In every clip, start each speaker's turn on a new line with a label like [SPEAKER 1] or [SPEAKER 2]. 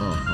[SPEAKER 1] آها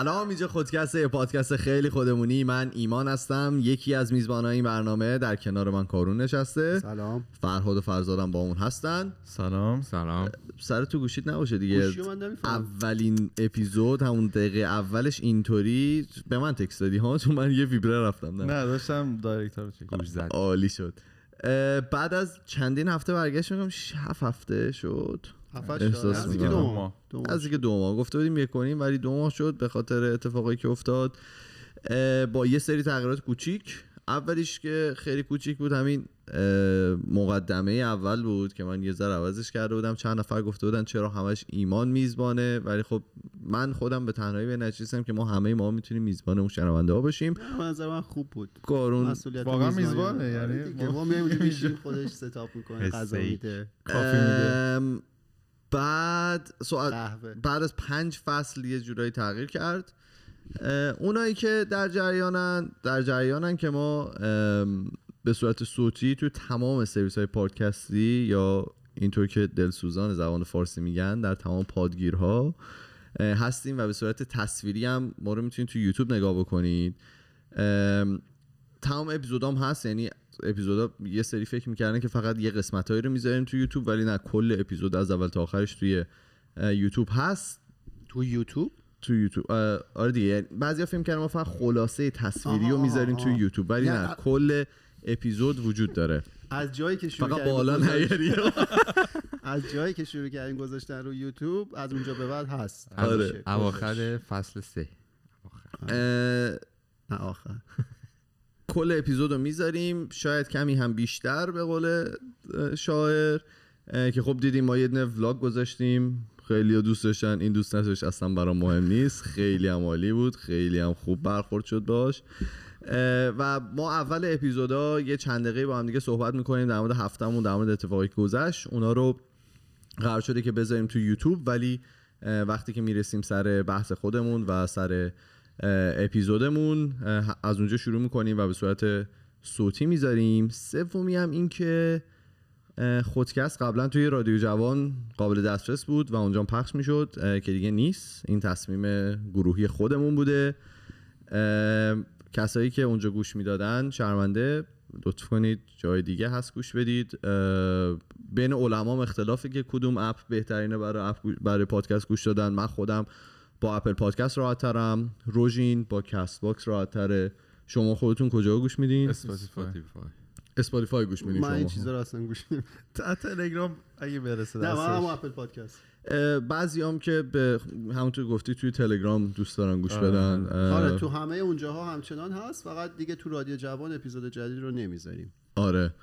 [SPEAKER 1] سلام اینجا خودکسته یه پادکست خیلی خودمونی. من ایمان هستم یکی از میزبانای این برنامه در کنار من کارون نشسته.
[SPEAKER 2] سلام.
[SPEAKER 1] فرهاد و فرزادم با اون هستن.
[SPEAKER 3] سلام. سلام.
[SPEAKER 1] سر تو گوشید نباشه دیگه. اولین اپیزود همون دقیقه اولش اینطوری. به من تکست دادی ها؟ تو من یه ویبره رفتم نه.
[SPEAKER 3] نه داشتم چک
[SPEAKER 4] گوش زد.
[SPEAKER 1] عالی شد. بعد از چندین هفته برگشت میگم هفت هفته شد. احساس. می‌کنم.
[SPEAKER 2] دو ماه.
[SPEAKER 1] از دیگه دو ماه گفته بودیم یک کنیم ولی دو ماه شد به خاطر اتفاقایی که افتاد با یه سری تغییرات کوچیک اولیش که خیلی کوچیک بود همین مقدمه اول بود که من یه ذره عوضش کرده بودم چند نفر گفته بودن چرا همش ایمان میزبانه ولی خب من خودم به تنهایی به نچیستم که ما همه ما می‌تونیم میزبان اون شنونده ها باشیم
[SPEAKER 2] نظر من خوب بود
[SPEAKER 1] کارون
[SPEAKER 3] واقعا. میزبانه،
[SPEAKER 2] آره
[SPEAKER 3] یعنی ما-
[SPEAKER 2] میایم خودش ستاپ می‌کنه غذا. میده
[SPEAKER 3] کافی میده
[SPEAKER 1] بعد سوال
[SPEAKER 2] قهوه.
[SPEAKER 1] بعد از پنج فصل یه جورایی تغییر کرد. اونایی که در جریانن در جریانن که ما به صورت صوتی تو تمام سرویس های پادکستی یا اینطور که دلسوزان زبان فارسی میگن در تمام پادگیرها هستیم و به صورت تصویری هم ما رو می‌تونید تو یوتیوب نگاه بکنید. ام، تمام اپیزودام هست یعنی اپیزودا یه سری فکر می‌کردن که فقط یه قسمت هایی رو می‌ذاریم تو یوتیوب ولی نه کل اپیزود از اول تا آخرش توی یوتیوب هست.
[SPEAKER 2] تو یوتیوب؟
[SPEAKER 1] تو یوتیوب آره دیگه بعضیا فکر کردن ما فقط خلاصه تصویری رو می‌ذاریم تو. یوتیوب ولی
[SPEAKER 2] نه،
[SPEAKER 1] نه کل اپیزود وجود داره.
[SPEAKER 2] از جایی که شروع
[SPEAKER 1] فقط
[SPEAKER 2] کردیم
[SPEAKER 1] بالا نیاری.
[SPEAKER 2] از جایی که شروع کردیم گذاشتن رو یوتیوب از اونجا به بعد هست.
[SPEAKER 1] آره.
[SPEAKER 2] همیشه.
[SPEAKER 4] اواخر فصل سه.
[SPEAKER 2] آخر.
[SPEAKER 1] کل اپیزود رو می‌ذاریم. شاید کمی هم بیشتر به قول شاعر که خب دیدیم ما یه دونه ولاگ گذاشتیم. خیلی دوست داشتن این دوست نداشت اصلا برام مهم نیست. خیلی هم عالی بود خیلی هم خوب برخورد شد باش. و ما اول اپیزودا یه چند دقیقه با هم دیگه صحبت می‌کنیم در مورد هفتمون در مورد اتفاقی گذشت. اونا رو قرار شده که بذاریم تو یوتیوب ولی وقتی که می‌رسیم سر بحث خودمون و سر اپیزودمون از اونجا شروع می‌کنیم و به صورت صوتی می‌ذاریم. سومی هم این که خودکست قبلا توی رادیو جوان قابل دسترس بود و اونجا پخش می‌شد که دیگه نیست. این تصمیم گروهی خودمون بوده. کسایی که اونجا گوش می‌دادن شرمنده لطف کنید جای دیگه هست گوش بدید. بین علما هم اختلافی که کدوم اپ بهترینه برای اپ برای پادکست گوش دادن. من خودم با Apple Podcast راحت ترم روژین با Castbox راحت تره. شما خودتون کجا گوش میدین؟
[SPEAKER 3] Spotify.
[SPEAKER 1] Spotify گوش میدین
[SPEAKER 2] من این چیزا رو اصلا گوش
[SPEAKER 3] تا تلگرام اگه برسه
[SPEAKER 2] نه من Apple Podcast.
[SPEAKER 1] بعضی هم که به همونطور گفتی توی تلگرام دوست دارن گوش
[SPEAKER 3] آره.
[SPEAKER 1] بدن.
[SPEAKER 2] آره تو همه اونجاها همچنان هست فقط دیگه تو رادیو جوان اپیزود جدید رو نمی‌ذاریم.
[SPEAKER 1] آره.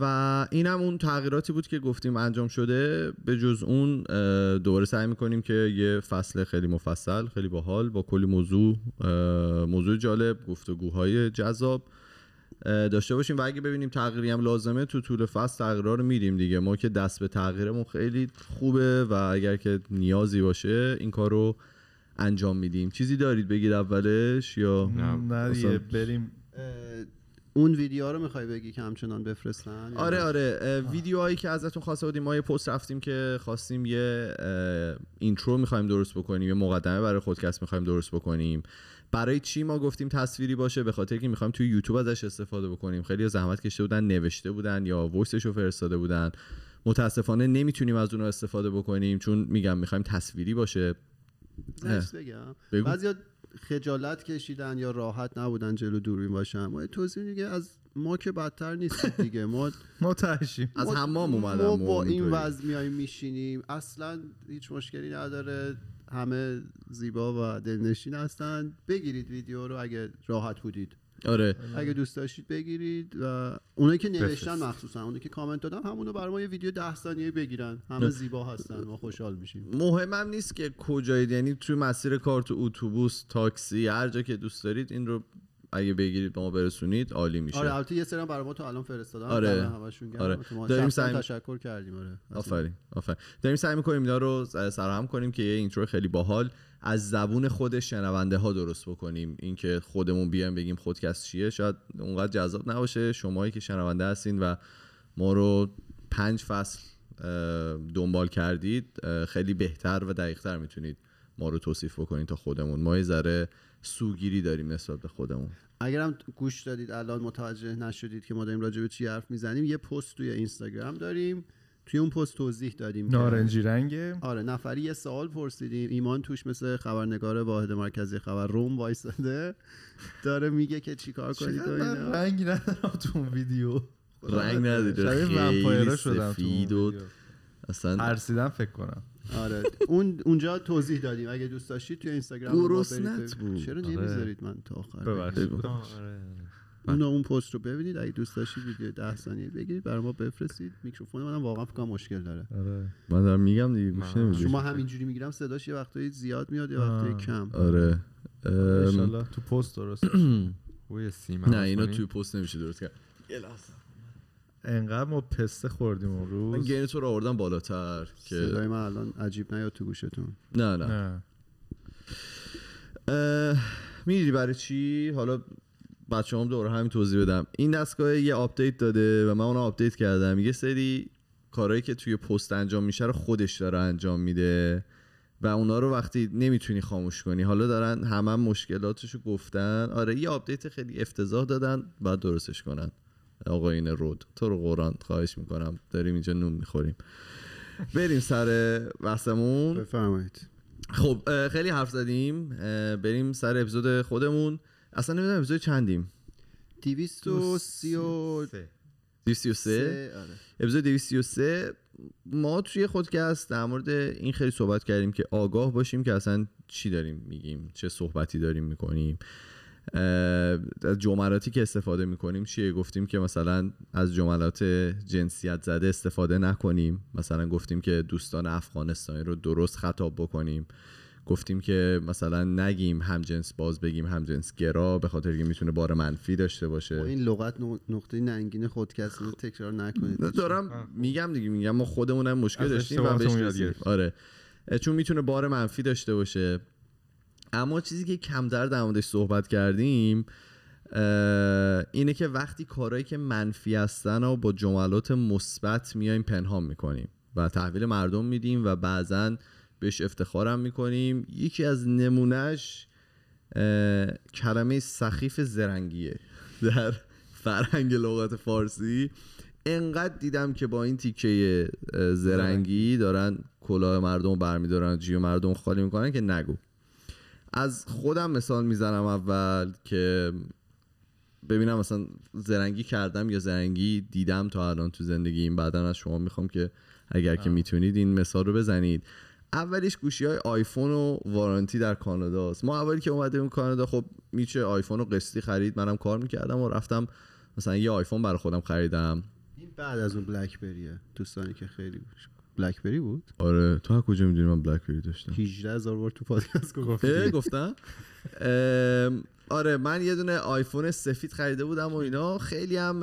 [SPEAKER 1] و اینم اون تغییراتی بود که گفتیم انجام شده. به جز اون دوباره سعی می‌کنیم که یه فصل خیلی مفصل خیلی باحال با کلی موضوع موضوع جالب گفتگوهای جذاب داشته باشیم. و اگه ببینیم تغییری هم لازمه تو طول فصل تغییرها رو میدیم دیگه. ما که دست به تغییرمون خیلی خوبه و اگر که نیازی باشه این کار رو انجام میدیم. چیزی دارید بگید اولش یا
[SPEAKER 3] نه بریم
[SPEAKER 2] اون ویدیو رو می‌خوای بگی که همچنان بفرستن
[SPEAKER 1] آره؟ آره. ویدیوهایی که ازتون خواسته بودیم ما یه پست رفتیم که خواستیم یه intro می‌خوایم درست بکنیم یه مقدمه برای خودکست می‌خوایم درست بکنیم. برای چی ما گفتیم تصویری باشه؟ به خاطر که می‌خوایم توی یوتیوب ازش استفاده بکنیم. خیلی زحمت کشیده بودن نوشته بودن یا voice ش رو فرستاده بودن. متاسفانه نمی‌تونیم از اون استفاده بکنیم چون میگم می‌خوایم تصویری باشه.
[SPEAKER 2] بگم.
[SPEAKER 1] بگو.
[SPEAKER 2] خجالت کشیدن یا راحت نبودن جلو دوربین باشن؟ ما توضیح دیگه از ما که بدتر نیست دیگه. ما
[SPEAKER 3] ما تهشیم
[SPEAKER 1] از
[SPEAKER 2] ما-
[SPEAKER 1] حمام اومدم
[SPEAKER 2] ما با این. وضع میایم میشینیم. اصلا هیچ مشکلی نداره. همه زیبا و دلنشین هستن. بگیرید ویدیو رو اگه راحت بودید.
[SPEAKER 1] آره.
[SPEAKER 2] اگه دوست داشتید بگیرید و اونایی که نوشتن. مخصوصا اونایی که کامنت دادن همونو برای ما یه ویدیو ده ثانیه بگیرن. همه زیبا هستن ما خوشحال میشیم.
[SPEAKER 1] مهمم نیست که کجایید یعنی توی مسیر کار تو اتوبوس تاکسی هر جا که دوست دارید این رو اگه بگیرید به ما برسونید عالی میشه.
[SPEAKER 2] آره البته یه سری هم برای ما تو الان فرستادن
[SPEAKER 1] آره.
[SPEAKER 2] همشون گرم.
[SPEAKER 1] آره. داریم سعی-
[SPEAKER 2] تشکر کردیم آره.
[SPEAKER 1] آفرین آفرین. داریم سعی می‌کنیم اینا رو سرهم کنیم که یه اینترو خیلی باحال از زبون خود شنونده ها درست بکنیم. اینکه خودمون بیایم بگیم خودکست چیه. شاید اونقدر جذاب نباشه. شمایی که شنونده هستین و ما رو پنج فصل دنبال کردید خیلی بهتر و دقیقتر می‌تونید ما رو توصیف بکنید تا خودمون. ما یه ذره سوگیری داریم نسبت به خودمون.
[SPEAKER 2] اگرم گوش دادید الان متوجه نشدید که ما داریم راجع به چی حرف می‌زنیم یه پست توی اینستاگرام داریم. توی اون پست توضیح دادیم که-
[SPEAKER 3] نارنجی رنگه.
[SPEAKER 2] آره نفری یه سوال پرسیدیم. ایمان توش مثل خبرنگار واحد مرکزی خبر روم وایساده. داره میگه که چیکار کنید و اینا.
[SPEAKER 3] رنگ ندارم تو اون ویدیو.
[SPEAKER 1] رنگ
[SPEAKER 3] شبیه
[SPEAKER 1] خیلی سفید و. اصلا
[SPEAKER 3] ترسیدم فکر کنم.
[SPEAKER 2] آره. اون اونجا توضیح دادیم. اگه دوست داشتید توی اینستاگرام ما برید
[SPEAKER 1] گرسنت
[SPEAKER 2] ببینید.
[SPEAKER 1] بود.
[SPEAKER 2] چرا
[SPEAKER 3] آره.
[SPEAKER 2] نمی‌ذارید من تا آخر
[SPEAKER 1] بگو.
[SPEAKER 2] اون اون پست رو ببینید. اگه دوست داشتید ویدیو 10 ثانیه بگیرید. برای ما بفرستید. میکروفون منم واقعا فکر مشکل داره.
[SPEAKER 3] آره.
[SPEAKER 1] من دارم میگم دیگه گوش نمیدی.
[SPEAKER 2] شما همینجوری می‌گیرم صداش یه وقتایی زیاد میاد یه وقتایی. کم.
[SPEAKER 1] آره. ام،
[SPEAKER 3] انشالله. تو پست درست
[SPEAKER 1] نه اینا توی پست نمیشه درست کرد.
[SPEAKER 3] انقدر ما پسته خوردیم اون
[SPEAKER 1] من
[SPEAKER 3] روز
[SPEAKER 1] gain تو رو آوردم بالاتر که
[SPEAKER 2] صدای من الان عجیب نیاد تو گوشتون.
[SPEAKER 1] نه نه.
[SPEAKER 3] نه.
[SPEAKER 1] می‌دیدی برای چی؟ حالا بچه هم دوره همین توضیح بدم. این دستگاه یه آپدیت داده و من اونو آپدیت کردم. یه سری کارهایی که توی پست انجام میشه رو خودش داره انجام میده و اونا رو وقتی نمی‌تونی خاموش کنی. حالا دارن همه هم مشکلاتشو گفتن. آره یه آپدیت خیلی افتضاح دادن بعد درستش کنن. آقاین رود. تو رو قرآن خواهش می‌کنم. داریم اینجا نون می‌خوریم. بریم سر بحثمون.
[SPEAKER 2] بفرمایید.
[SPEAKER 1] خب خیلی حرف زدیم. بریم سر اپیزود خودمون. اصلا نمی‌دونم اپیزود چندیم.
[SPEAKER 2] 233
[SPEAKER 1] 233
[SPEAKER 2] آره.
[SPEAKER 1] اپیزود 233 ما توی خودکست در مورد این خیلی صحبت کردیم که آگاه باشیم که اصلا چی داریم میگیم چه صحبتی داریم می‌کنیم. جملاتی که استفاده می‌کنیم چیه؟ گفتیم که مثلا از جملات جنسیت زده استفاده نکنیم. مثلا گفتیم که دوستان افغانستانی رو درست خطاب بکنیم. گفتیم که مثلا نگیم هم جنس باز بگیم هم جنس گرا به خاطر که می‌تونه بار منفی داشته باشه.
[SPEAKER 2] با این لغت نق- نقطه ننگین خودکست رو تکرار نکنید.
[SPEAKER 1] دارم میگم دیگه میگم ما خودمونم مشکل
[SPEAKER 4] از
[SPEAKER 1] داشتیم و. آره. چون می‌تونه بار منفی داشته باشه. اما چیزی که کمتر در موردش صحبت کردیم اینه که وقتی کارهایی که منفی هستن و با جملات مثبت میایم پنهان می‌کنیم و تحویل مردم میدیم و بعضا بهش افتخارم می‌کنیم. یکی از نمونهش کلمه سخیف زرنگیه در فرهنگ لغت فارسی. انقدر دیدم که با این تیکه زرنگی دارن کلاه مردم رو برمیدارن جیو مردم خالی می‌کنن که نگو. از خودم مثال می‌زنم اول که ببینم مثلا زرنگی کردم یا زرنگی دیدم تا الان تو زندگیم بعدا از شما می‌خوام که اگر که می‌تونید این مثال رو بزنید. اولیش گوشی های آیفون و وارانتی در کانادا است. ما اولی که اومدیم کانادا خب میشه آیفون رو قسطی خرید منم کار می‌کردم و رفتم مثلا یه آیفون برای خودم خریدم.
[SPEAKER 2] این بعد از اون بلک بریه دوستانی که خیلی بلک بری بود؟
[SPEAKER 1] آره. تو از کجا می‌دونی من بلک بری داشتم؟
[SPEAKER 2] 18 هزار بار تو پادکست
[SPEAKER 1] گفتم. ام، آره من یه دونه آیفون سفید خریده بودم و اینا. خیلی هم؟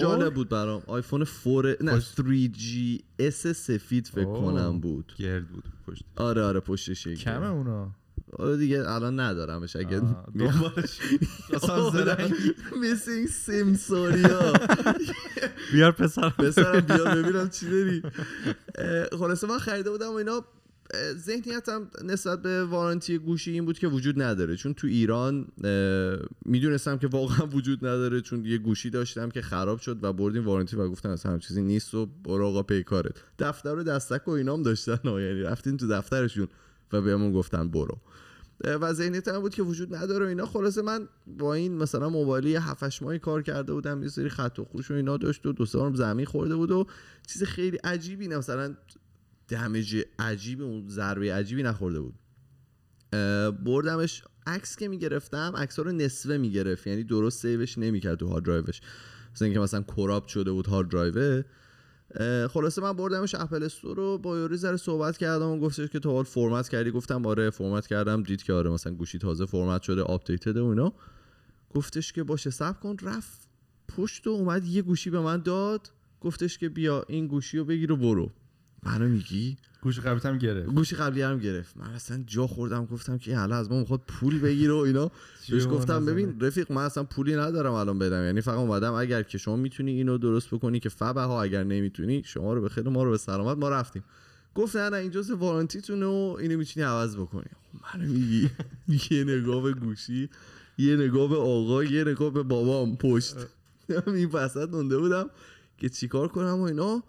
[SPEAKER 1] جالب بود برام. آیفون 4 نه 3G S سفید فکر. کنم بود.
[SPEAKER 4] گرد بود پشت.
[SPEAKER 1] آره آره پشتش.
[SPEAKER 3] کمه اونا.
[SPEAKER 1] دیگه الان ندارمش اگه
[SPEAKER 3] دنبالش. اصلا زرنگ.
[SPEAKER 1] میسینگ سیم سوریا
[SPEAKER 4] بیار پسر
[SPEAKER 1] بسرم بیار ببینم چی داری خلاصه من خریده بودم و اینا ذهنیتم نسبت به وارانتی گوشی این بود که وجود نداره. چون تو ایران می‌دونستم که واقعا وجود نداره چون یه گوشی داشتم که خراب شد و بردیم وارانتی و گفتن اصلا هم چیزی نیست و برو آقا پیکارت دفتر و دستک و اینام داشتن. یعنی رفتیم تو دفترشون و بهمون گفتن برو. و ذهنیت هم بود که وجود نداره و اینا. خلاصه من با این مثلا موبایلی یه 7 ماهی کار کرده بودم یه سری خط و خوش و اینا داشت و دو بارم زمین خورده بود و چیز خیلی عجیبی نه مثلا damage عجیب اون ضربه عجیبی نخورده بود. بردمش عکس که می‌گرفتم عکس رو نصفه می‌گرفت. یعنی درست save ش نمی‌کرد تو hard drive ش مثلا اینکه مثلا crop شده بود hard drive اه، خلاصه من بردمش Apple Store رو با یارو یه ذره صحبت کردم و گفتش که تو حالا فرمت کردی. گفتم آره فرمت کردم. دید که آره مثلا گوشی تازه فرمت شده updated و اینا. گفتش که باشه صبر کن. رفت پشت و اومد یه گوشی به من داد. گفتش که بیا این گوشی رو بگیر و برو. منو میگی؟
[SPEAKER 3] گوش قبلیت هم گرفت.
[SPEAKER 1] گوشی قبلی هم گرفت. من اصلا جا خوردم گفتم که حالا از ما می‌خواد پول بگیره و اینا. بهش گفتم. ببین رفیق من اصلا پولی ندارم الان بدم. یعنی فقط اومدم اگر که شما می‌تونی اینو درست بکنی که فبه ها اگر نمی‌تونی شما رو به خیر ما رو به سلامت ما رفتیم. گفت نه نه این جزء وارانتیتونه و اینو می‌تونی عوض بکنی. منو میگی؟ یه نگاه به گوشی یه نگاه به آقا یه نگاه به بابام. پشت. این وسط مونده بودم که چیکار کنم و اینا.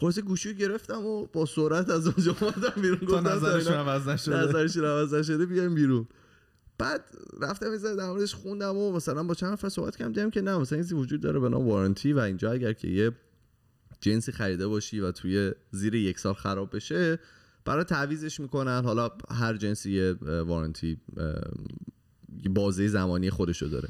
[SPEAKER 1] خلاص گوشی رو گرفتم و با سرعت از اونجا اومدم بیرون. گفتم
[SPEAKER 3] نظرشون عوض نشده.
[SPEAKER 1] نظرشون عوض نشده بیایم بیرون. بعد رفتم یه در موردش خوندم و مثلا با چند نفر صحبت کردم دیدم که نه مثلا این وجود داره به نام وارنتی و اینجا اگر که یه جنسی خریده باشی و توی زیر یک سال خراب بشه برای تعویزش می‌کنن. حالا هر جنسی وارنتی بازه زمانی خودشو داره.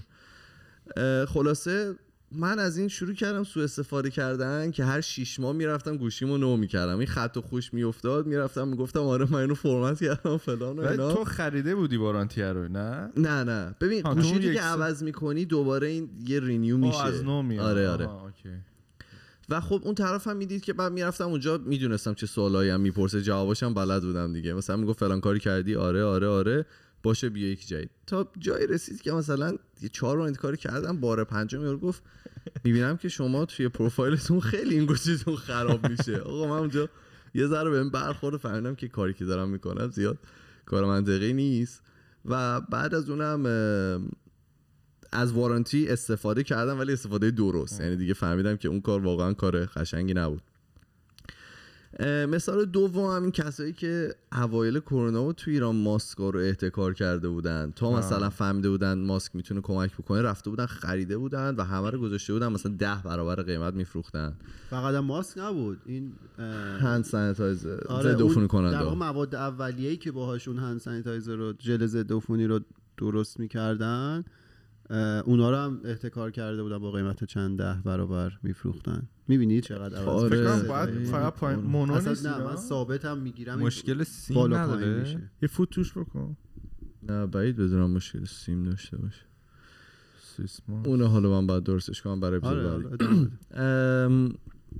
[SPEAKER 1] خلاصه من از این شروع کردم سوء استفاده کردن که هر شیش ماه می‌رفتم گوشیمو نو می‌کردم. این خط و خوش میافتاد می‌رفتم می‌گفتم آره من اینو فرمت کردم فلان و اینا.
[SPEAKER 3] تو خریده بودی وارانتی رو نه؟
[SPEAKER 1] نه نه. ببین گوشی
[SPEAKER 3] سال-
[SPEAKER 1] عوض می‌کنی دوباره این یه رینیو میشه.
[SPEAKER 3] از نو میاد.
[SPEAKER 1] آره آره. و خب اون طرف هم می‌دید که بعد می‌رفتم اونجا می‌دونستم چه سوالایی هم می‌پرسه. جواباشم بلد بودم دیگه. مثلا می‌گفت فلان کاری کردی؟ آره آره آره. باشه بیا یک جدید تا جایی رسید که مثلا یه چهار این کاری کردم بار پنجم یارو گفت می‌بینم که شما توی پروفایلتون خیلی این گوشیتون خراب میشه. آقا من اونجا یه ذره بهم برخورد فهمیدم که کاری که دارم می‌کنم زیاد کار منطقی نیست. و بعد از اونم از وارانتی استفاده کردم ولی استفاده درست. یعنی دیگه فهمیدم که اون کار واقعا کار قشنگی نبود. مثال دوم هم این کسایی که اوایل کرونا و تو ایران ماسکا رو احتکار کرده بودن. تا مثلا فهمیده بودن ماسک می‌تونه کمک بکنه رفته بودن خریده بودن و همه رو گذاشته بودن مثلا ده برابر قیمت میفروختن.
[SPEAKER 2] فقط ماسک نبود. این
[SPEAKER 1] هند سانیتایزر
[SPEAKER 2] آره
[SPEAKER 1] ضد عفونی
[SPEAKER 2] در واقع
[SPEAKER 1] کننده
[SPEAKER 2] مواد اولیه‌ای که باهاشون هند سانیتایزر رو ژل ضد عفونی رو درست می‌کردن اونا رو هم احتکار کرده بودن با قیمت چند ده برابر میفروختن می‌بینی چقدر عوض
[SPEAKER 1] آره.
[SPEAKER 3] فکر؟ باید فقط پایین مونو
[SPEAKER 2] اصلا
[SPEAKER 3] نیست
[SPEAKER 2] نه؟ من ثابت هم می‌گیرم
[SPEAKER 4] مشکل سیم نداره
[SPEAKER 2] میشه
[SPEAKER 3] یه فوت توش بکن
[SPEAKER 1] نه بعید بدونم مشکل سیم داشته باشه
[SPEAKER 3] سیسما
[SPEAKER 1] اونو حالا من باید درستش کنم برای اپیزود
[SPEAKER 2] آره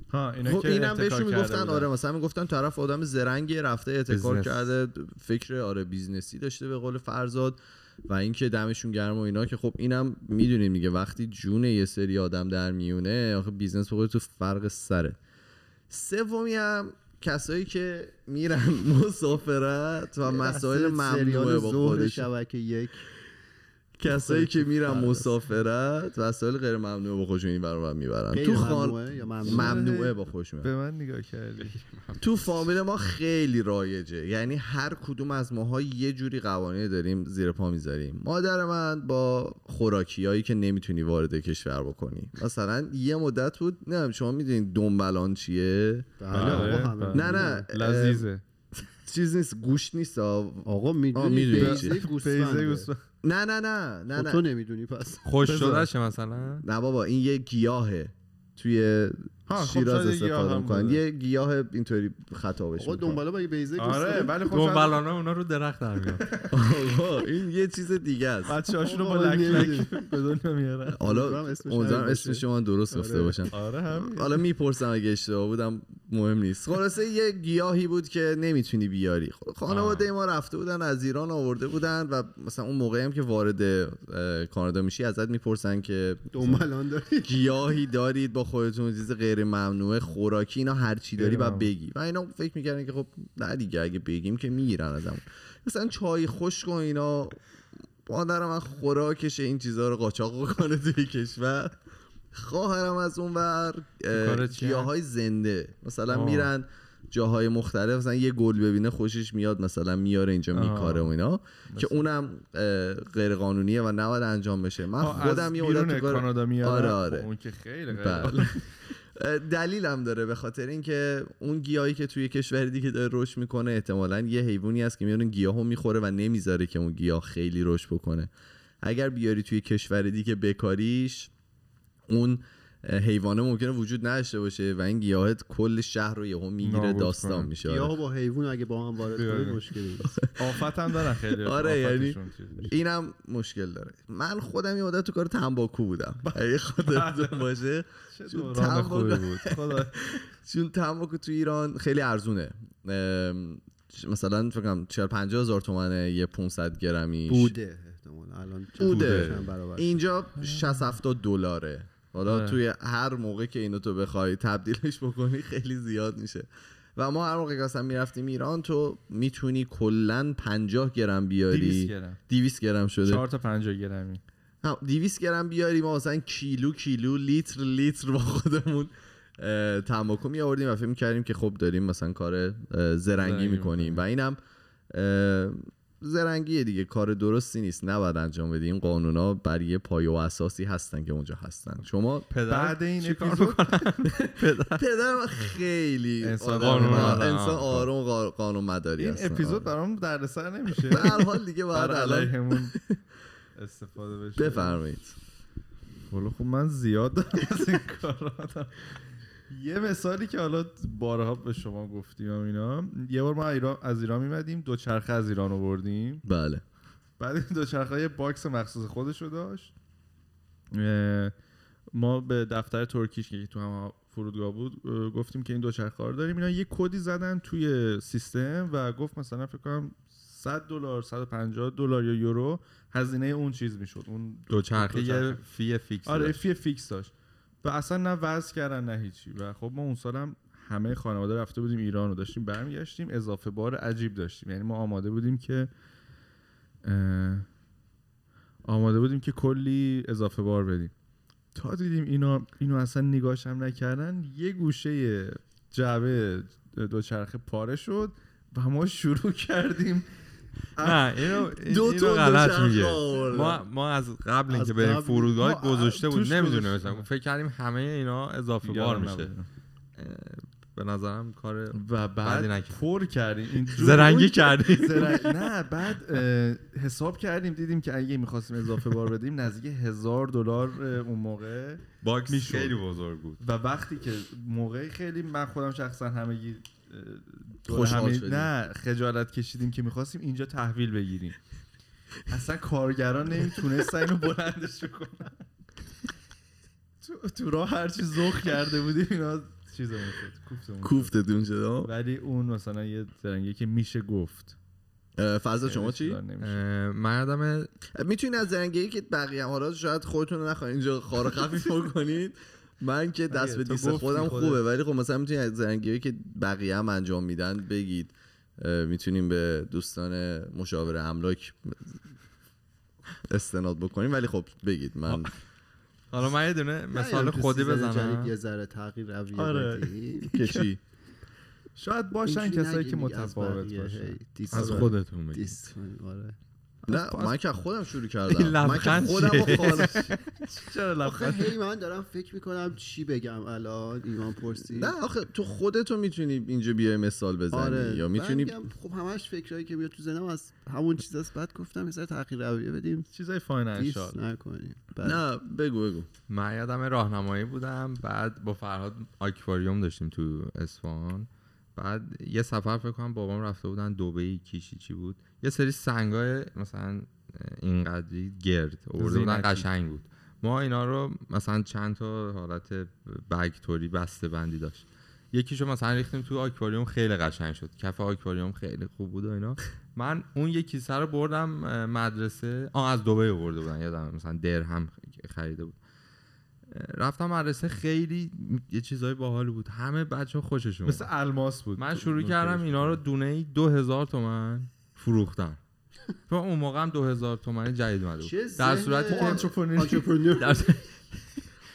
[SPEAKER 3] ها اینا
[SPEAKER 1] خب اینم بهشون می‌گفتن. آره مثلا می‌گفتن طرف آدم زرنگی رفته احتکار. کرده فکر آره بیزنسی داشته به قول فرزاد و اینکه دمشون گرم و اینا که خب اینم می‌دونیم دیگه وقتی جون یه سری آدم در میونه آخه بیزنس قول تو فرق سره. سومی هم کسایی که میرن مسافرت و مسائل ممنوعه با خودش
[SPEAKER 2] شبکه یک.
[SPEAKER 1] کسایی که میرن
[SPEAKER 2] است.
[SPEAKER 1] مسافرت وسایل غیر ممنوعه با خودشون این برابر می‌برن تو خان
[SPEAKER 2] ممنوعه یا ممنوعه؟
[SPEAKER 1] ممنوعه با خودشون.
[SPEAKER 3] به من نگاه کردی
[SPEAKER 1] تو فامیل ما خیلی رایجه یعنی هر کدوم از ماها یه جوری قوانین داریم زیر پا می‌ذاریم مادر من با خوراکیایی که نمی‌تونی وارد کشور بکنی مثلا یه مدت بود نه شما می‌دونید دنبلان چیه
[SPEAKER 2] بله
[SPEAKER 3] آره، بله.
[SPEAKER 1] نه نه
[SPEAKER 3] لذیذه
[SPEAKER 1] چیز نیست گوشت نیست.
[SPEAKER 2] آقا می‌دونی بیزه
[SPEAKER 3] گوسفند.
[SPEAKER 1] نه نه نه نه
[SPEAKER 2] خب تو نمی‌دونی پس.
[SPEAKER 4] خوش. شدهشه مثلا.
[SPEAKER 1] نه بابا این یه گیاهه. توی شیراز
[SPEAKER 3] یه گیاه
[SPEAKER 1] استفاده می‌کنن. یه گیاه اینطوری خطابش
[SPEAKER 2] آقا
[SPEAKER 1] می‌کنن.
[SPEAKER 2] دنبالا با یه بیزه
[SPEAKER 3] آره ولی خب
[SPEAKER 4] دنبالانه اونا رو درخت در میاد
[SPEAKER 1] آقا این یه چیز دیگه است.
[SPEAKER 3] بچه هاشونو با
[SPEAKER 2] آقا،
[SPEAKER 3] لک. لک به دنیا میارن.
[SPEAKER 1] حالا
[SPEAKER 2] امیدوارم باشه.
[SPEAKER 1] من درست گفته
[SPEAKER 2] آره.
[SPEAKER 1] باشم
[SPEAKER 3] آره
[SPEAKER 1] حالا می‌پرسم اگه اشتباه بودم مهم نیست. خلاصه یه گیاهی بود که نمی‌تونی بیاری. خب، خانواده ما رفته بودن از ایران آورده بودن و مثلا اون موقعی هم که وارد کانادا میشی ازت می‌پرسن که
[SPEAKER 2] دنبالان داری
[SPEAKER 1] گیاهی دارید با خودتون چیز غیر ممنوعه خوراکی اینا هر چی داری
[SPEAKER 3] غیر ممنوع.
[SPEAKER 1] بگی و اینا فکر می‌کردن که خب نه دیگه اگه بگیم که می‌گیرن ازمون مثلا چای خشک و اینا مادر من خوراکش این چیزها رو قاچاق بکنه توی کشور خواهرم از اون ور
[SPEAKER 4] کار چیه؟
[SPEAKER 1] گیاه های زنده مثلا
[SPEAKER 4] آه.
[SPEAKER 1] میرن جاهای مختلف مثلا یه گل ببینه خوشش میاد مثلا میاره اینجا. میکاره و اینا که اونم غیر قانونیه و نباید انجام بشه من خودم یه
[SPEAKER 3] بیرون کانادا میارن
[SPEAKER 1] آره،
[SPEAKER 3] خب
[SPEAKER 1] آره.
[SPEAKER 3] اون که خیلی غیر
[SPEAKER 1] دلیل هم داره به خاطر اینکه اون گیاهی که توی کشور دیگه داره رشد می‌کنه احتمالا یه حیوانی هست که میاد گیاهو می‌خوره و نمی‌ذاره که اون گیاه خیلی رشد بکنه. اگر بیاری توی کشور دیگه بکاریش اون حیوانه ممکنه وجود نداشته باشه و این گیاهت کل شهر رو یهو می‌گیره داستان. میشه.
[SPEAKER 2] یا
[SPEAKER 1] آره.
[SPEAKER 2] با حیوان اگه با هم وارد. کنید مشکلی نیست.
[SPEAKER 3] آفت هم دارن خیلی.
[SPEAKER 1] آره، یعنی. اینم مشکل داره. من خودم یه مدت تو کار تنباکو بودم. اگه خاطرتون باشه تنباکو-
[SPEAKER 3] بود. خدا.
[SPEAKER 1] چون تنباکو تو ایران خیلی ارزونه. مثلا فکر کنم 40 50 هزار تومنه یه 500 گرمیش
[SPEAKER 2] بوده احتمال الان
[SPEAKER 1] بوده. اینجا 60 70 دلاره. حالا
[SPEAKER 3] آره.
[SPEAKER 1] توی هر موقع که اینو تو بخوای تبدیلش بکنی خیلی زیاد میشه. و ما هر موقع که اصلا می‌رفتیم ایران تو می‌تونی کلا 50 گرم
[SPEAKER 3] 200
[SPEAKER 1] بیاری
[SPEAKER 3] گرم.
[SPEAKER 1] 200 گرم شده.
[SPEAKER 3] 4 تا 50 گرمی.
[SPEAKER 1] هم 200 گرم بیاری ما مثلا کیلو کیلو لیتر لیتر با خودمون اه، تنباکو می آوردیم و فکر می‌کردیم که خب داریم مثلا کار زرنگی می‌کنیم. و اینم زرنگیه دیگه کار درستی نیست. نباید انجام بدی. این قانونا بر یه پایه و اساسی هستن که اونجا هستن. شما
[SPEAKER 4] پدر؟
[SPEAKER 3] بعد این
[SPEAKER 4] کار
[SPEAKER 3] اپیزود
[SPEAKER 1] پدر؟ خیلی
[SPEAKER 3] انسان
[SPEAKER 1] آروم قا- قانون مداری
[SPEAKER 3] این. اپیزود
[SPEAKER 1] آره.
[SPEAKER 3] برام دردسر نمیشه.
[SPEAKER 1] به هر حال دیگه باید الان
[SPEAKER 3] استفاده بشه.
[SPEAKER 1] بفرمایید.
[SPEAKER 3] حالا خب من زیاد از این کارا دارم. یه مثالی که حالا بارها به شما گفتیم اینا یه بار ما ایران از ایران میمدیم دو چرخه از ایران آوردیم.
[SPEAKER 1] بله.
[SPEAKER 3] بعد این دو چرخه یه box مخصوص خودشو داشت. اه، ما به دفتر ترکیش که تو هم فرودگاه بود گفتیم که این دو چرخه رو داریم. اینا یه کدی زدن توی سیستم و گفت مثلا فکر کنم 100 دلار 150 دلار یا یورو هزینه اون چیز می‌شد. اون
[SPEAKER 4] دوچرخه یه fee fix
[SPEAKER 3] آره
[SPEAKER 4] داشت.
[SPEAKER 3] fee fix داشت. و اصلا نه وزن کردن نه هیچی. و خب ما اون سالم همه خانواده رفته بودیم ایران و داشتیم برمیگشتیم اضافه بار عجیب داشتیم. یعنی ما آماده بودیم که آماده بودیم که کلی اضافه بار بدیم. تا دیدیم اینا اینو اصلا نگاش هم نکردن یه گوشه جعبه دوچرخه پاره شد و ما شروع کردیم
[SPEAKER 4] نه اینو غلط میگه. ما ما از قبل اینکه بریم فرودگاه گذاشته بود نمی‌دونه. مثلا فکر کردیم همه اینا اضافه بار میشه به نظرم کار
[SPEAKER 3] و بعد. پر کردیم این
[SPEAKER 4] زرنگی کردی
[SPEAKER 3] زرنگ- نه بعد حساب کردیم دیدیم که اگه می‌خواستیم اضافه بار بدیم نزدیک هزار دلار اون موقع box.
[SPEAKER 4] خیلی بزرگ بود
[SPEAKER 3] و وقتی که موقعی خیلی من خودم شخصا همگی
[SPEAKER 1] خوشحال شدیم.
[SPEAKER 3] نه خجالت کشیدیم که می‌خواستیم اینجا تحویل بگیریم اصلا کارگران نمی‌تونستن اینو بلندش کنن تو, تو راه هرچی ذوق کرده بودیم اینا چیزمون شد کوفتمون شد. ولی اون مثلا یه زرنگی که میشه گفت
[SPEAKER 1] فضل شما چی؟
[SPEAKER 4] من یادم
[SPEAKER 1] می‌تونید از زرنگی که بقیه هم حالا شاید خودتون رو نخواهید اینجا خار خفیف بکنید من که دست به دیس خودم. خوبه ولی خب مثلا می‌تونید از زرنگی که بقیه هم انجام میدن بگید می‌تونیم به دوستان مشاور املاک استناد بکنیم ولی خب بگید من
[SPEAKER 4] حالا من یه دونه مثال خودی بزنم
[SPEAKER 2] یه ذره تغییر رویه
[SPEAKER 3] آره.
[SPEAKER 1] چی
[SPEAKER 3] شاید باشن کسایی که متفاوت باشن
[SPEAKER 4] از. خودتون بگید.
[SPEAKER 1] نه من که خودم شروع
[SPEAKER 4] این
[SPEAKER 1] کردم. من که
[SPEAKER 4] لبخند
[SPEAKER 1] خودم؟ خانه
[SPEAKER 3] چرا
[SPEAKER 2] آخه هی من دارم فکر می‌کنم چی بگم الان ایمان پرسی.
[SPEAKER 1] نه آخه تو خودتو می‌تونی اینجا بیای مثال بزنی
[SPEAKER 2] آره
[SPEAKER 1] یا می‌تونی
[SPEAKER 2] خب همش فکرایی که میاد تو ذهنم از همون چیزاست. بعد گفتم یه ذره تغییر رویه بدیم.
[SPEAKER 3] چیزای فاینانشال
[SPEAKER 2] نکنیم. بعد
[SPEAKER 1] نه بگو بگو.
[SPEAKER 4] من یادم راهنمایی بودم. بعد با فرهاد آکواریوم داشتیم تو اصفهان بعد یه سفر فکر کنم بابام رفته بودن دبی کیشی چی بود؟ یه سری سنگای مثلا اینقدری گرد آورده بودن. قشنگ بود. ما اینا رو مثلا چند تا حالت بگ توری بسته بندی داشت. یکیشو مثلا ریختیم تو آکواریوم خیلی قشنگ شد. کف آکواریوم خیلی خوب بود و اینا. من اون یکی کیسه رو بردم مدرسه. آه از دبی آورده بودن یادم مثلا درهم خریده بود. رفتم مدرسه خیلی یه چیزای باحال بود. همه بچه ها خوششون
[SPEAKER 3] مثل. الماس بود.
[SPEAKER 4] من شروع کردم اینا رو دونه ای دو هزار تومن فروختن. تو اون موقع هم دو هزار تومن جدید بود.
[SPEAKER 2] چه
[SPEAKER 4] در صورتی که در,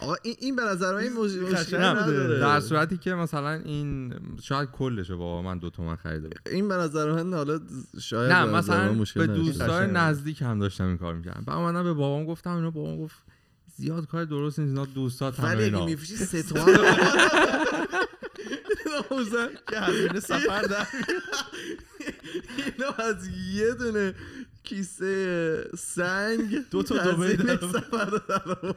[SPEAKER 1] آقا این این به نظر من
[SPEAKER 3] بوده.
[SPEAKER 1] نداره.
[SPEAKER 4] در صورتی که مثلا این شاید کلشه بابا من دو تومن خریده بود.
[SPEAKER 1] این به نظر من حالا شاید
[SPEAKER 4] نه مثلا
[SPEAKER 1] مشکل
[SPEAKER 4] به. دوستای. نزدیک هم داشتم این کار می‌کردم بعد اومدم به بابام گفتم اینا بابام گفت زیاد کار درست نیست اینا دوستات همه
[SPEAKER 1] ولی اگه
[SPEAKER 4] اینا.
[SPEAKER 1] میفروشی سه تومن ناموزن
[SPEAKER 3] که هزینه سفر در
[SPEAKER 1] اینو از یه دونه کیسه سنگ
[SPEAKER 3] دو تا در
[SPEAKER 1] سفر در.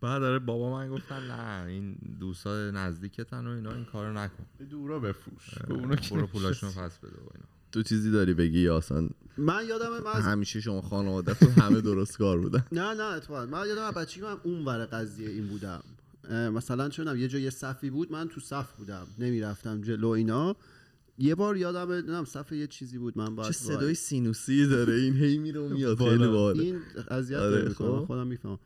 [SPEAKER 4] بعد داره بابا من گفتن نه این دوستا نزدیکتن و اینا این کارو نکن.
[SPEAKER 3] به دورا بفروش به اونا
[SPEAKER 4] برو پولاشونو پس بده و اینا.
[SPEAKER 1] تو چیزی داری بگی یا اصلا
[SPEAKER 2] من یادم من از
[SPEAKER 1] همیشه شما خانواده تو همه درست کار بودن.
[SPEAKER 2] نه نه اتفاقا. من یادم از بچگی من اون ور قضیه این بودم. مثلا چونم یه جای صفی بود من تو صف بودم. نمی‌رفتم جلو اینا. یه بار یادم نمی‌دونم صف یه چیزی بود من باید
[SPEAKER 1] چه صدای سینوسی داره این؟ هی میره و میاد. خیلی
[SPEAKER 3] بالا.
[SPEAKER 1] باحاله.
[SPEAKER 2] این اذیت
[SPEAKER 1] آره، خب.
[SPEAKER 2] خودم میفهم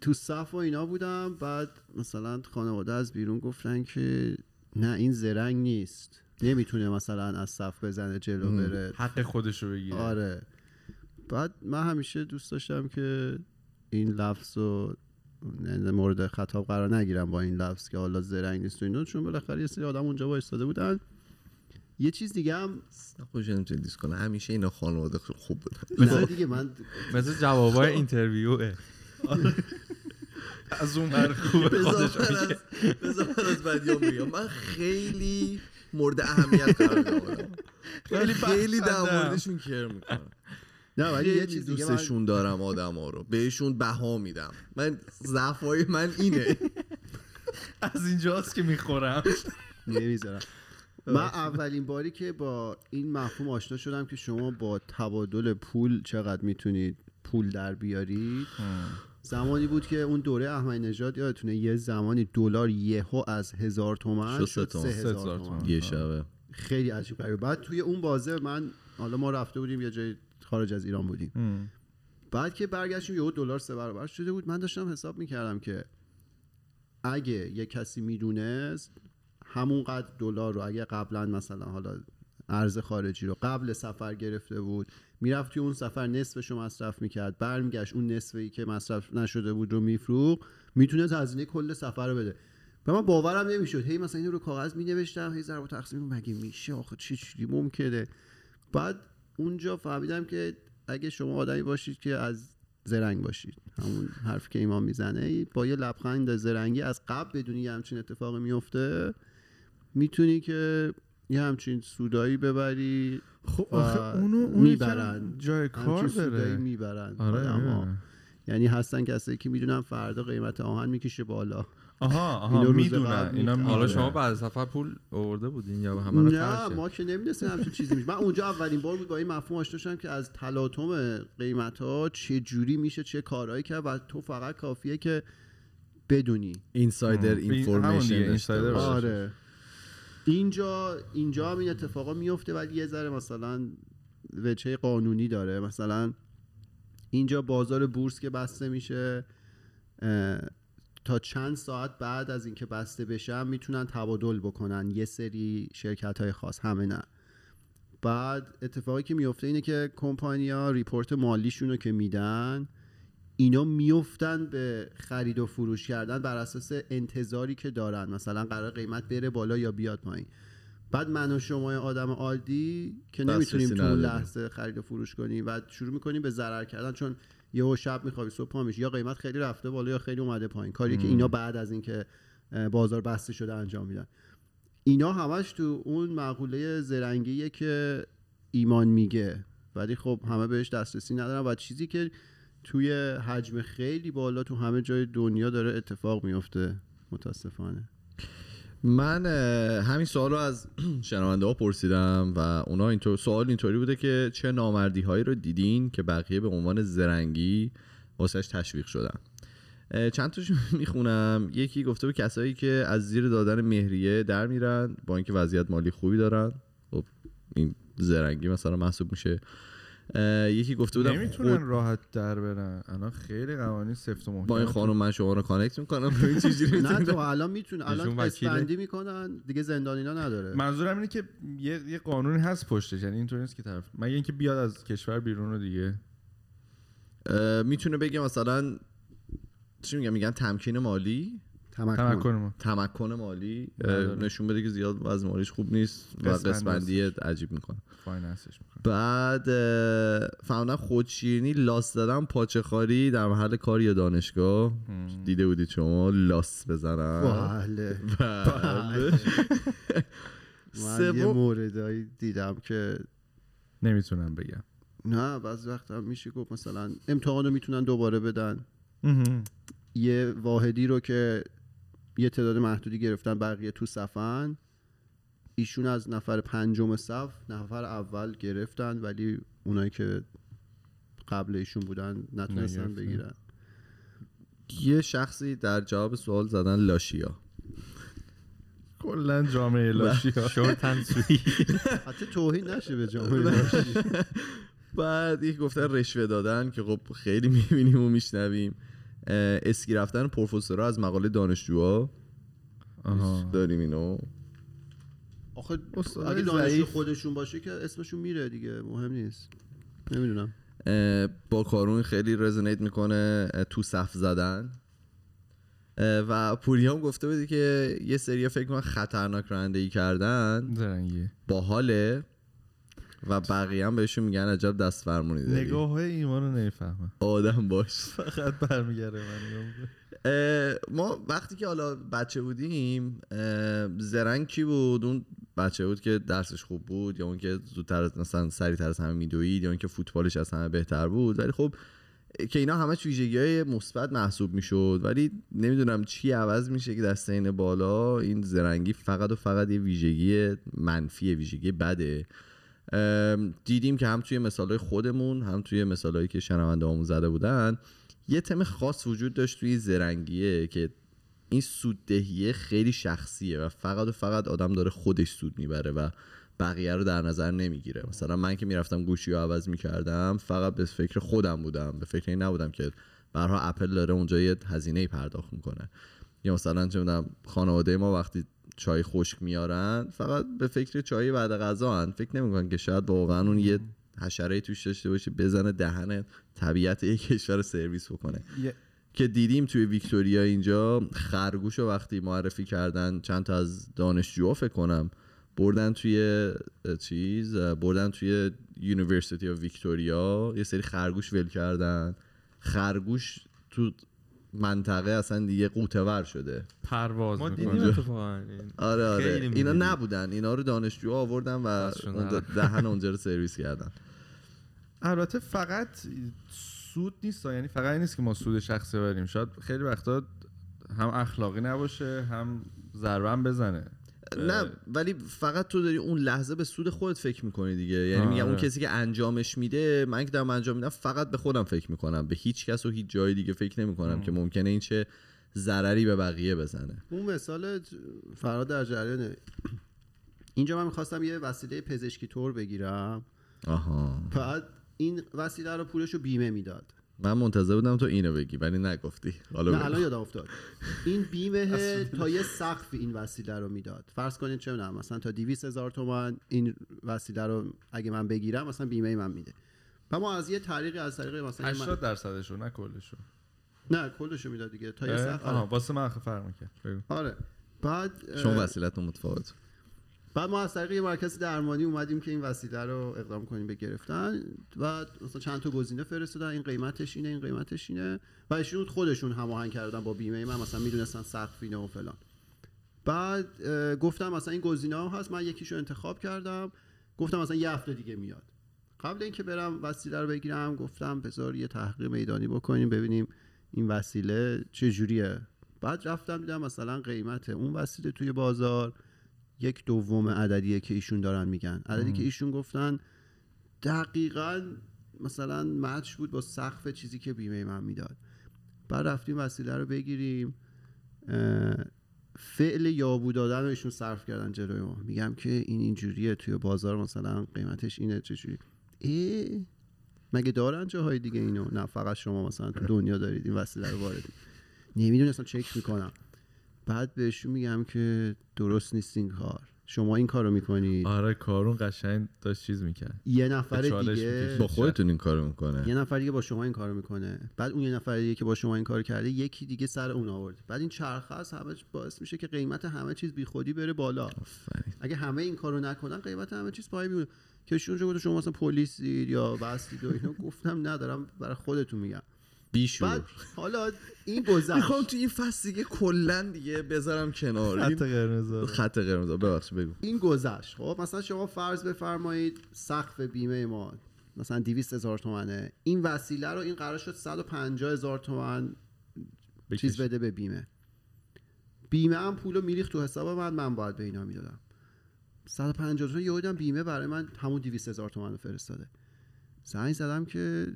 [SPEAKER 2] تو صف و اینا بودم بعد مثلا خانواده از بیرون گفتن که نه این زرنگ نیست. نمی‌تونه مثلا از صف بزنه جلو
[SPEAKER 1] ام.
[SPEAKER 2] بره.
[SPEAKER 3] حق خودشو بگیره.
[SPEAKER 2] آره. بعد من همیشه دوست داشتم که این لفظ رو مورد خطاب قرار نگیرم با این لفظ که حالا زرنگ نیست و اینا چون بالاخره یه سری آدم اونجا وایستاده بودن. یه چیز دیگه هم
[SPEAKER 1] خوش دیس کنه. همیشه اینا خانواده خوب بودن.
[SPEAKER 2] نه دیگه من
[SPEAKER 4] مثل جوابای اینترویوه.
[SPEAKER 3] از اون ور خوبه
[SPEAKER 1] بذار از بذار من از بدیام بگم. من خیلی مورد اهمیت قرار دارم خیلی خیلی در. موردشون کر می‌کنم.
[SPEAKER 2] نه ولی یه چیز من
[SPEAKER 1] دوستشون دارم آدم ها رو بهشون بها میدم. من ضعفای من اینه.
[SPEAKER 3] از اینجاست که می‌خورم.
[SPEAKER 2] نمی‌ذارم. من اولین باری که با این مفهوم آشنا شدم که شما با تبادل پول چقدر می‌تونید پول در بیارید. زمانی بود که اون دوره احمدی نژاد یادتونه یه زمانی دلار یهو از هزار تومن
[SPEAKER 1] شد
[SPEAKER 2] شد
[SPEAKER 1] سه.
[SPEAKER 2] هزار تومن.
[SPEAKER 1] یه شبه.
[SPEAKER 2] خیلی عجیب غریبه بعد توی اون بازه من حالا ما رفته بودیم یه جای خارج از ایران بودیم. بعد که برگشتیم یهو دلار سه برابر شده بود. من داشتم حساب می‌کردم که اگه یه کسی می‌دونست همونقدر دلار رو اگه قبلا مثلا حالا ارز خارجی رو قبل سفر گرفته بود می‌رفت توی اون سفر نصفش رو مصرف می‌کرد. برمیگشت اون نصفی که مصرف نشده بود رو میفروخ می‌تونه هزینه کل سفر رو بده. به من باورم نمی‌شد. هی مثلا اینو رو کاغذ مینوشتم هی ضرب و تقسیم. مگه میشه؟ آخه چه چیزی ممکنه؟ بعد اونجا فهمیدم که اگه شما آدمی باشید که از زرنگ باشید. همون حرفی که ایمان می‌زنه با یه لبخند زرنگی از قبل بدونی همچین اتفاقی میفته می‌تونی که یه همچین سودایی ببری
[SPEAKER 3] خب آخه اونو اون
[SPEAKER 2] می‌برن.
[SPEAKER 3] جای کار داره
[SPEAKER 2] می‌برن
[SPEAKER 3] آره. آره.
[SPEAKER 2] یعنی هستن کسایی که می‌دونن فردا قیمت آهن می‌کشه بالا
[SPEAKER 3] آها آها می‌دونن اینا.
[SPEAKER 4] حالا. شما بعد سفر پول آورده بودین یا همه رو
[SPEAKER 2] نه ما که نمی‌دونستیم همچین چیزی میشه من اونجا اولین بار بود با این مفهوم آشنا شدم که از تلاطم قیمت ها چه جوری میشه چه کارهایی کرد و تو فقط کافیه که بدونی
[SPEAKER 1] اینسایدر اینفورمیشن.
[SPEAKER 2] آره اینجا اینجا هم این اتفاقا میفته ولی یه ذره مثلا وجهه قانونی داره. مثلا اینجا بازار بورس که بسته میشه تا چند ساعت بعد از اینکه بسته بشن می‌تونن تبادل بکنن. یه سری شرکت های خاص همه نه. بعد اتفاقی که میفته اینه که کمپانیا ریپورت مالیشون رو که میدن اینا میفتن به خرید و فروش کردن بر اساس انتظاری که دارن. مثلا قرار قیمت بره بالا یا بیاد پایین. بعد من و شما آدم عادی که نمی‌تونیم تو اون. لحظه خرید و فروش کنیم و شروع می‌کنیم به ضرر کردن چون یهو شب میخوابی صبح پا میشی یا قیمت خیلی رفته بالا یا خیلی اومده پایین. کاری که اینا بعد از اینکه بازار بسته شده انجام میدن. اینا همش تو اون مقوله زرنگیه که ایمان میگه. ولی خب همه بهش دسترسی ندارن و چیزی که توی حجم خیلی بالا تو همه جای دنیا داره اتفاق میفته متاسفانه.
[SPEAKER 1] من همین سوال رو از شنونده ها پرسیدم و اونا اینطور سوال اینطوری بوده که چه نامردی هایی رو دیدین که بقیه به عنوان زرنگی واسش تشویق شدن؟ چند تاشو می‌خونم. یکی گفته بود کسایی که از زیر دادن مهریه در میرن با اینکه وضعیت مالی خوبی دارن. خب این زرنگی مثلا محسوب میشه. یکی گفته بودم
[SPEAKER 3] نمی‌تونن
[SPEAKER 1] خود
[SPEAKER 3] راحت در برن. الان خیلی قوانین سفت و محکم
[SPEAKER 1] با این خانم من شما رو connect می‌کنم. ببین چجوری
[SPEAKER 2] نه تو الان می‌تونه الان. قسط‌بندی می‌کنن دیگه زندان اینا نداره.
[SPEAKER 3] منظورم اینه که یه, یه قانونی هست پشتش یعنی اینطوری نیست که طرف مگه اینکه بیاد از کشور بیرون رو دیگه؟
[SPEAKER 1] می‌تونه بگه مثلا چی میگن میگن تمکین مالی؟
[SPEAKER 2] تمکن.
[SPEAKER 3] تمکن ما.
[SPEAKER 1] تمکن مالی
[SPEAKER 3] نداره.
[SPEAKER 1] نشون بده که زیاد وضع مالیش خوب نیست و قسمندی عجیب می‌کنه.
[SPEAKER 3] finance ش می‌کنه.
[SPEAKER 1] بعد اه، فهمیدم خودشیرینی لاس دادن پاچه خاری در محل کار یا دانشگاه. دیده بودید شما لاس بزنن
[SPEAKER 2] بله.
[SPEAKER 1] بله.
[SPEAKER 2] من یه موردایی دیدم که
[SPEAKER 3] نمی‌تونم بگم.
[SPEAKER 2] نه بعضی وقتا هم میشه گفت مثلا امتحان رو می‌تونن دوباره بدن. یه واحدی رو که یه تعداد محدودی گرفتن بقیه تو صفن ایشون از نفر پنجم صف نفر اول گرفتن ولی اونایی که قبل ایشون بودن نتونستن. بگیرن.
[SPEAKER 1] یه شخصی در جواب سوال زدن لاشیا.
[SPEAKER 3] کلا جامعه لاشی ها
[SPEAKER 4] شورت اند سوی
[SPEAKER 2] حتی توهین نشه به جامعه داشتی
[SPEAKER 1] بعد یک گفتن رشوه دادن که خب خیلی می‌بینیم و میشنویم. اسکی رفتن پروفسورها از مقاله دانشجوها.
[SPEAKER 3] آها.
[SPEAKER 1] داریم اینو.
[SPEAKER 2] آخه اگه دانشجو. خودشون باشه که اسمشون میره دیگه مهم نیست. نمی‌دونم.
[SPEAKER 1] با کارون خیلی رزونیت می‌کنه تو صف زدن. و پوریام گفته بودی که یه سری فکر کنم خطرناک رانندگی کردن.
[SPEAKER 3] زرنگی
[SPEAKER 1] باحاله. و بقیه هم بهشون میگن عجب دست فرمونی داری.
[SPEAKER 3] نگاه های ایمان رو نمی‌فهمم.
[SPEAKER 1] آدم باش.
[SPEAKER 3] فقط برمیگره من
[SPEAKER 1] ما وقتی که حالا بچه بودیم زرنگ کی بود؟ اون بچه بود که درسش خوب بود یا اون که زودتر مثلا سریعتر از همه میدوید یا اون که فوتبالش از همه بهتر بود؟ ولی خب که اینا همش ویژگی های مثبت محسوب می‌شد. ولی نمی‌دونم چی عوض میشه که در سین بالا این زرنگی فقط و فقط یه ویژگی منفی ویژگی بده. دیدیم که هم توی مثالهای خودمون هم توی مثالهایی که شنونده همون زده بودن یه تم خاص وجود داشت توی زرنگیه که این سوددهیه خیلی شخصیه و فقط و فقط آدم داره خودش سود می‌بره و بقیه رو در نظر نمی‌گیره. مثلا من که می‌رفتم گوشی رو عوض می‌کردم فقط به فکر خودم بودم به فکر این نبودم که برها اپل داره اونجا یه هزینه پرداخت می‌کنه. یا مثلا چه می‌دونم خانواده ما وقتی چای خشک میارن فقط به فکر چای بعد غذا هن. فکر نمی‌کنن که شاید واقعا اون یه حشره توش داشته باشه بزنه دهن طبیعت یک کشور رو سرویس بکنه
[SPEAKER 3] یه-
[SPEAKER 1] که دیدیم توی ویکتوریا اینجا خرگوش رو وقتی معرفی کردن چند تا از دانشجوها فکر کنم بردن توی چیز بردن توی University of Victoria یه سری خرگوش ول کردن خرگوش تو منطقه اصلا دیگه قوتور شده.
[SPEAKER 3] پرواز
[SPEAKER 4] ما دیدیم.
[SPEAKER 1] آره آره. اینا. نبودن. اینا رو دانشجوها آوردن و. دهن اونجا رو سرویس کردن.
[SPEAKER 3] البته فقط سود نیست یعنی فقط این نیست که ما سود شخصی بریم شاید خیلی وقتا هم اخلاقی نباشه هم ضربه بزنه.
[SPEAKER 1] نه ولی فقط تو داری اون لحظه به سود خودت فکر می‌کنی دیگه. یعنی میگم اون
[SPEAKER 3] آره.
[SPEAKER 1] کسی که انجامش میده من که دارم انجام میدم فقط به خودم فکر می‌کنم. به هیچ کس و هیچ جای دیگه فکر نمی‌کنم که ممکنه این چه ضرری به بقیه بزنه.
[SPEAKER 2] اون مثال فراد در جریانه. اینجا من می‌خواستم یه وسیله پزشکی تور بگیرم.
[SPEAKER 1] آها.
[SPEAKER 2] بعد این وسیله رو پولش رو بیمه می‌داد.
[SPEAKER 1] من منتظر بودم تو اینو بگی ولی نگفتی حالا.
[SPEAKER 2] الان یادم افتاد این بیمه تا یه سقف این وسیله رو می‌داد فرض کنید چه می‌دونم مثلا تا 200 هزار تومان این وسیله رو اگه من بگیرم مثلا بیمه من میده و ما از یه طریقی از طریق مثلا یه من-
[SPEAKER 3] 80 درصدشو نه کلشو
[SPEAKER 2] نه کلشو می‌داد دیگه تا یه؟ سقف
[SPEAKER 3] آها. واسه من فرق بگو.
[SPEAKER 2] آره بعد
[SPEAKER 1] شما وسیلتون متفاوت
[SPEAKER 2] بعد ما از طریق یه مرکز درمانی اومدیم که این وسیله رو اقدام کنیم به گرفتن و مثلا چند تا گزینه فرستادن. این قیمتش اینه این قیمتش اینه. و ایشون خودشون هماهنگ کردن با بیمه من مثلا می‌دونستن سقف اینه و فلان. بعد گفتم مثلا این گزینه ها هست. من یکیشو انتخاب کردم. گفتم مثلا یه هفته دیگه میاد. قبل اینکه برم وسیله رو بگیرم گفتم بذار یه تحقیق میدانی بکنیم ببینیم این وسیله چه جوریه بعد رفتم دیدم مثلا قیمت اون وسیله توی بازار. یک دوم عددیه که ایشون دارن میگن. عددی که ایشون گفتن دقیقا مثلا مچ بود با سقف چیزی که بیمه من می‌داد. بعد رفتیم وسیله رو بگیریم فعل یابو دادن رو ایشون صرف کردن جلوی ما. میگم که این اینجوریه توی بازار مثلا قیمتش اینه چجوری؟ اه مگه دارن جاهای دیگه اینو؟ نه فقط شما مثلا تو دنیا دارید این وسیله رو وارد نمی‌دونستم چک می‌کنم. بعد بهشون میگم که درست نیست این کار. شما این کارو می‌کنید
[SPEAKER 3] آره کارون قشنگ داشت چیز می‌کرد.
[SPEAKER 2] یه نفر دیگه.
[SPEAKER 1] با خودتون این کارو می‌کنه.
[SPEAKER 2] یه نفر دیگه با شما این کارو می‌کنه. بعد اون یه نفر دیگه که با شما این کارو کرده یکی دیگه سر اون آورد. بعد این چرخه از همه باعث میشه که قیمت همه چیز بیخودی بره بالا.
[SPEAKER 1] آفرین.
[SPEAKER 2] اگه همه این کارو نکنن قیمت همه چیز پایین میمونه. که گفت شما مثلا پلیسید یا بستید و اینو گفتم ندارم برای خودتون میگم.
[SPEAKER 1] بیشور
[SPEAKER 2] بعد حالا این گذشت.
[SPEAKER 1] می‌خوام تو این فصل دیگه کلا دیگه بذارم کنار. این
[SPEAKER 3] قرمز
[SPEAKER 1] خط قرمز ببخش بگو.
[SPEAKER 2] این گذشت. خب مثلا شما فرض بفرمایید سقف بیمه ما مثلا 200 هزار تومنه. این وسیله رو این قرار شد 150 هزار تومن چیز بده به بیمه. بیمه هم پولو میریخت تو حساب من. من باید به اینا می‌دادم. 150 تومن یه بیمه برای من همون 200 هزار تومن رو فرستاده. زنگ زدم که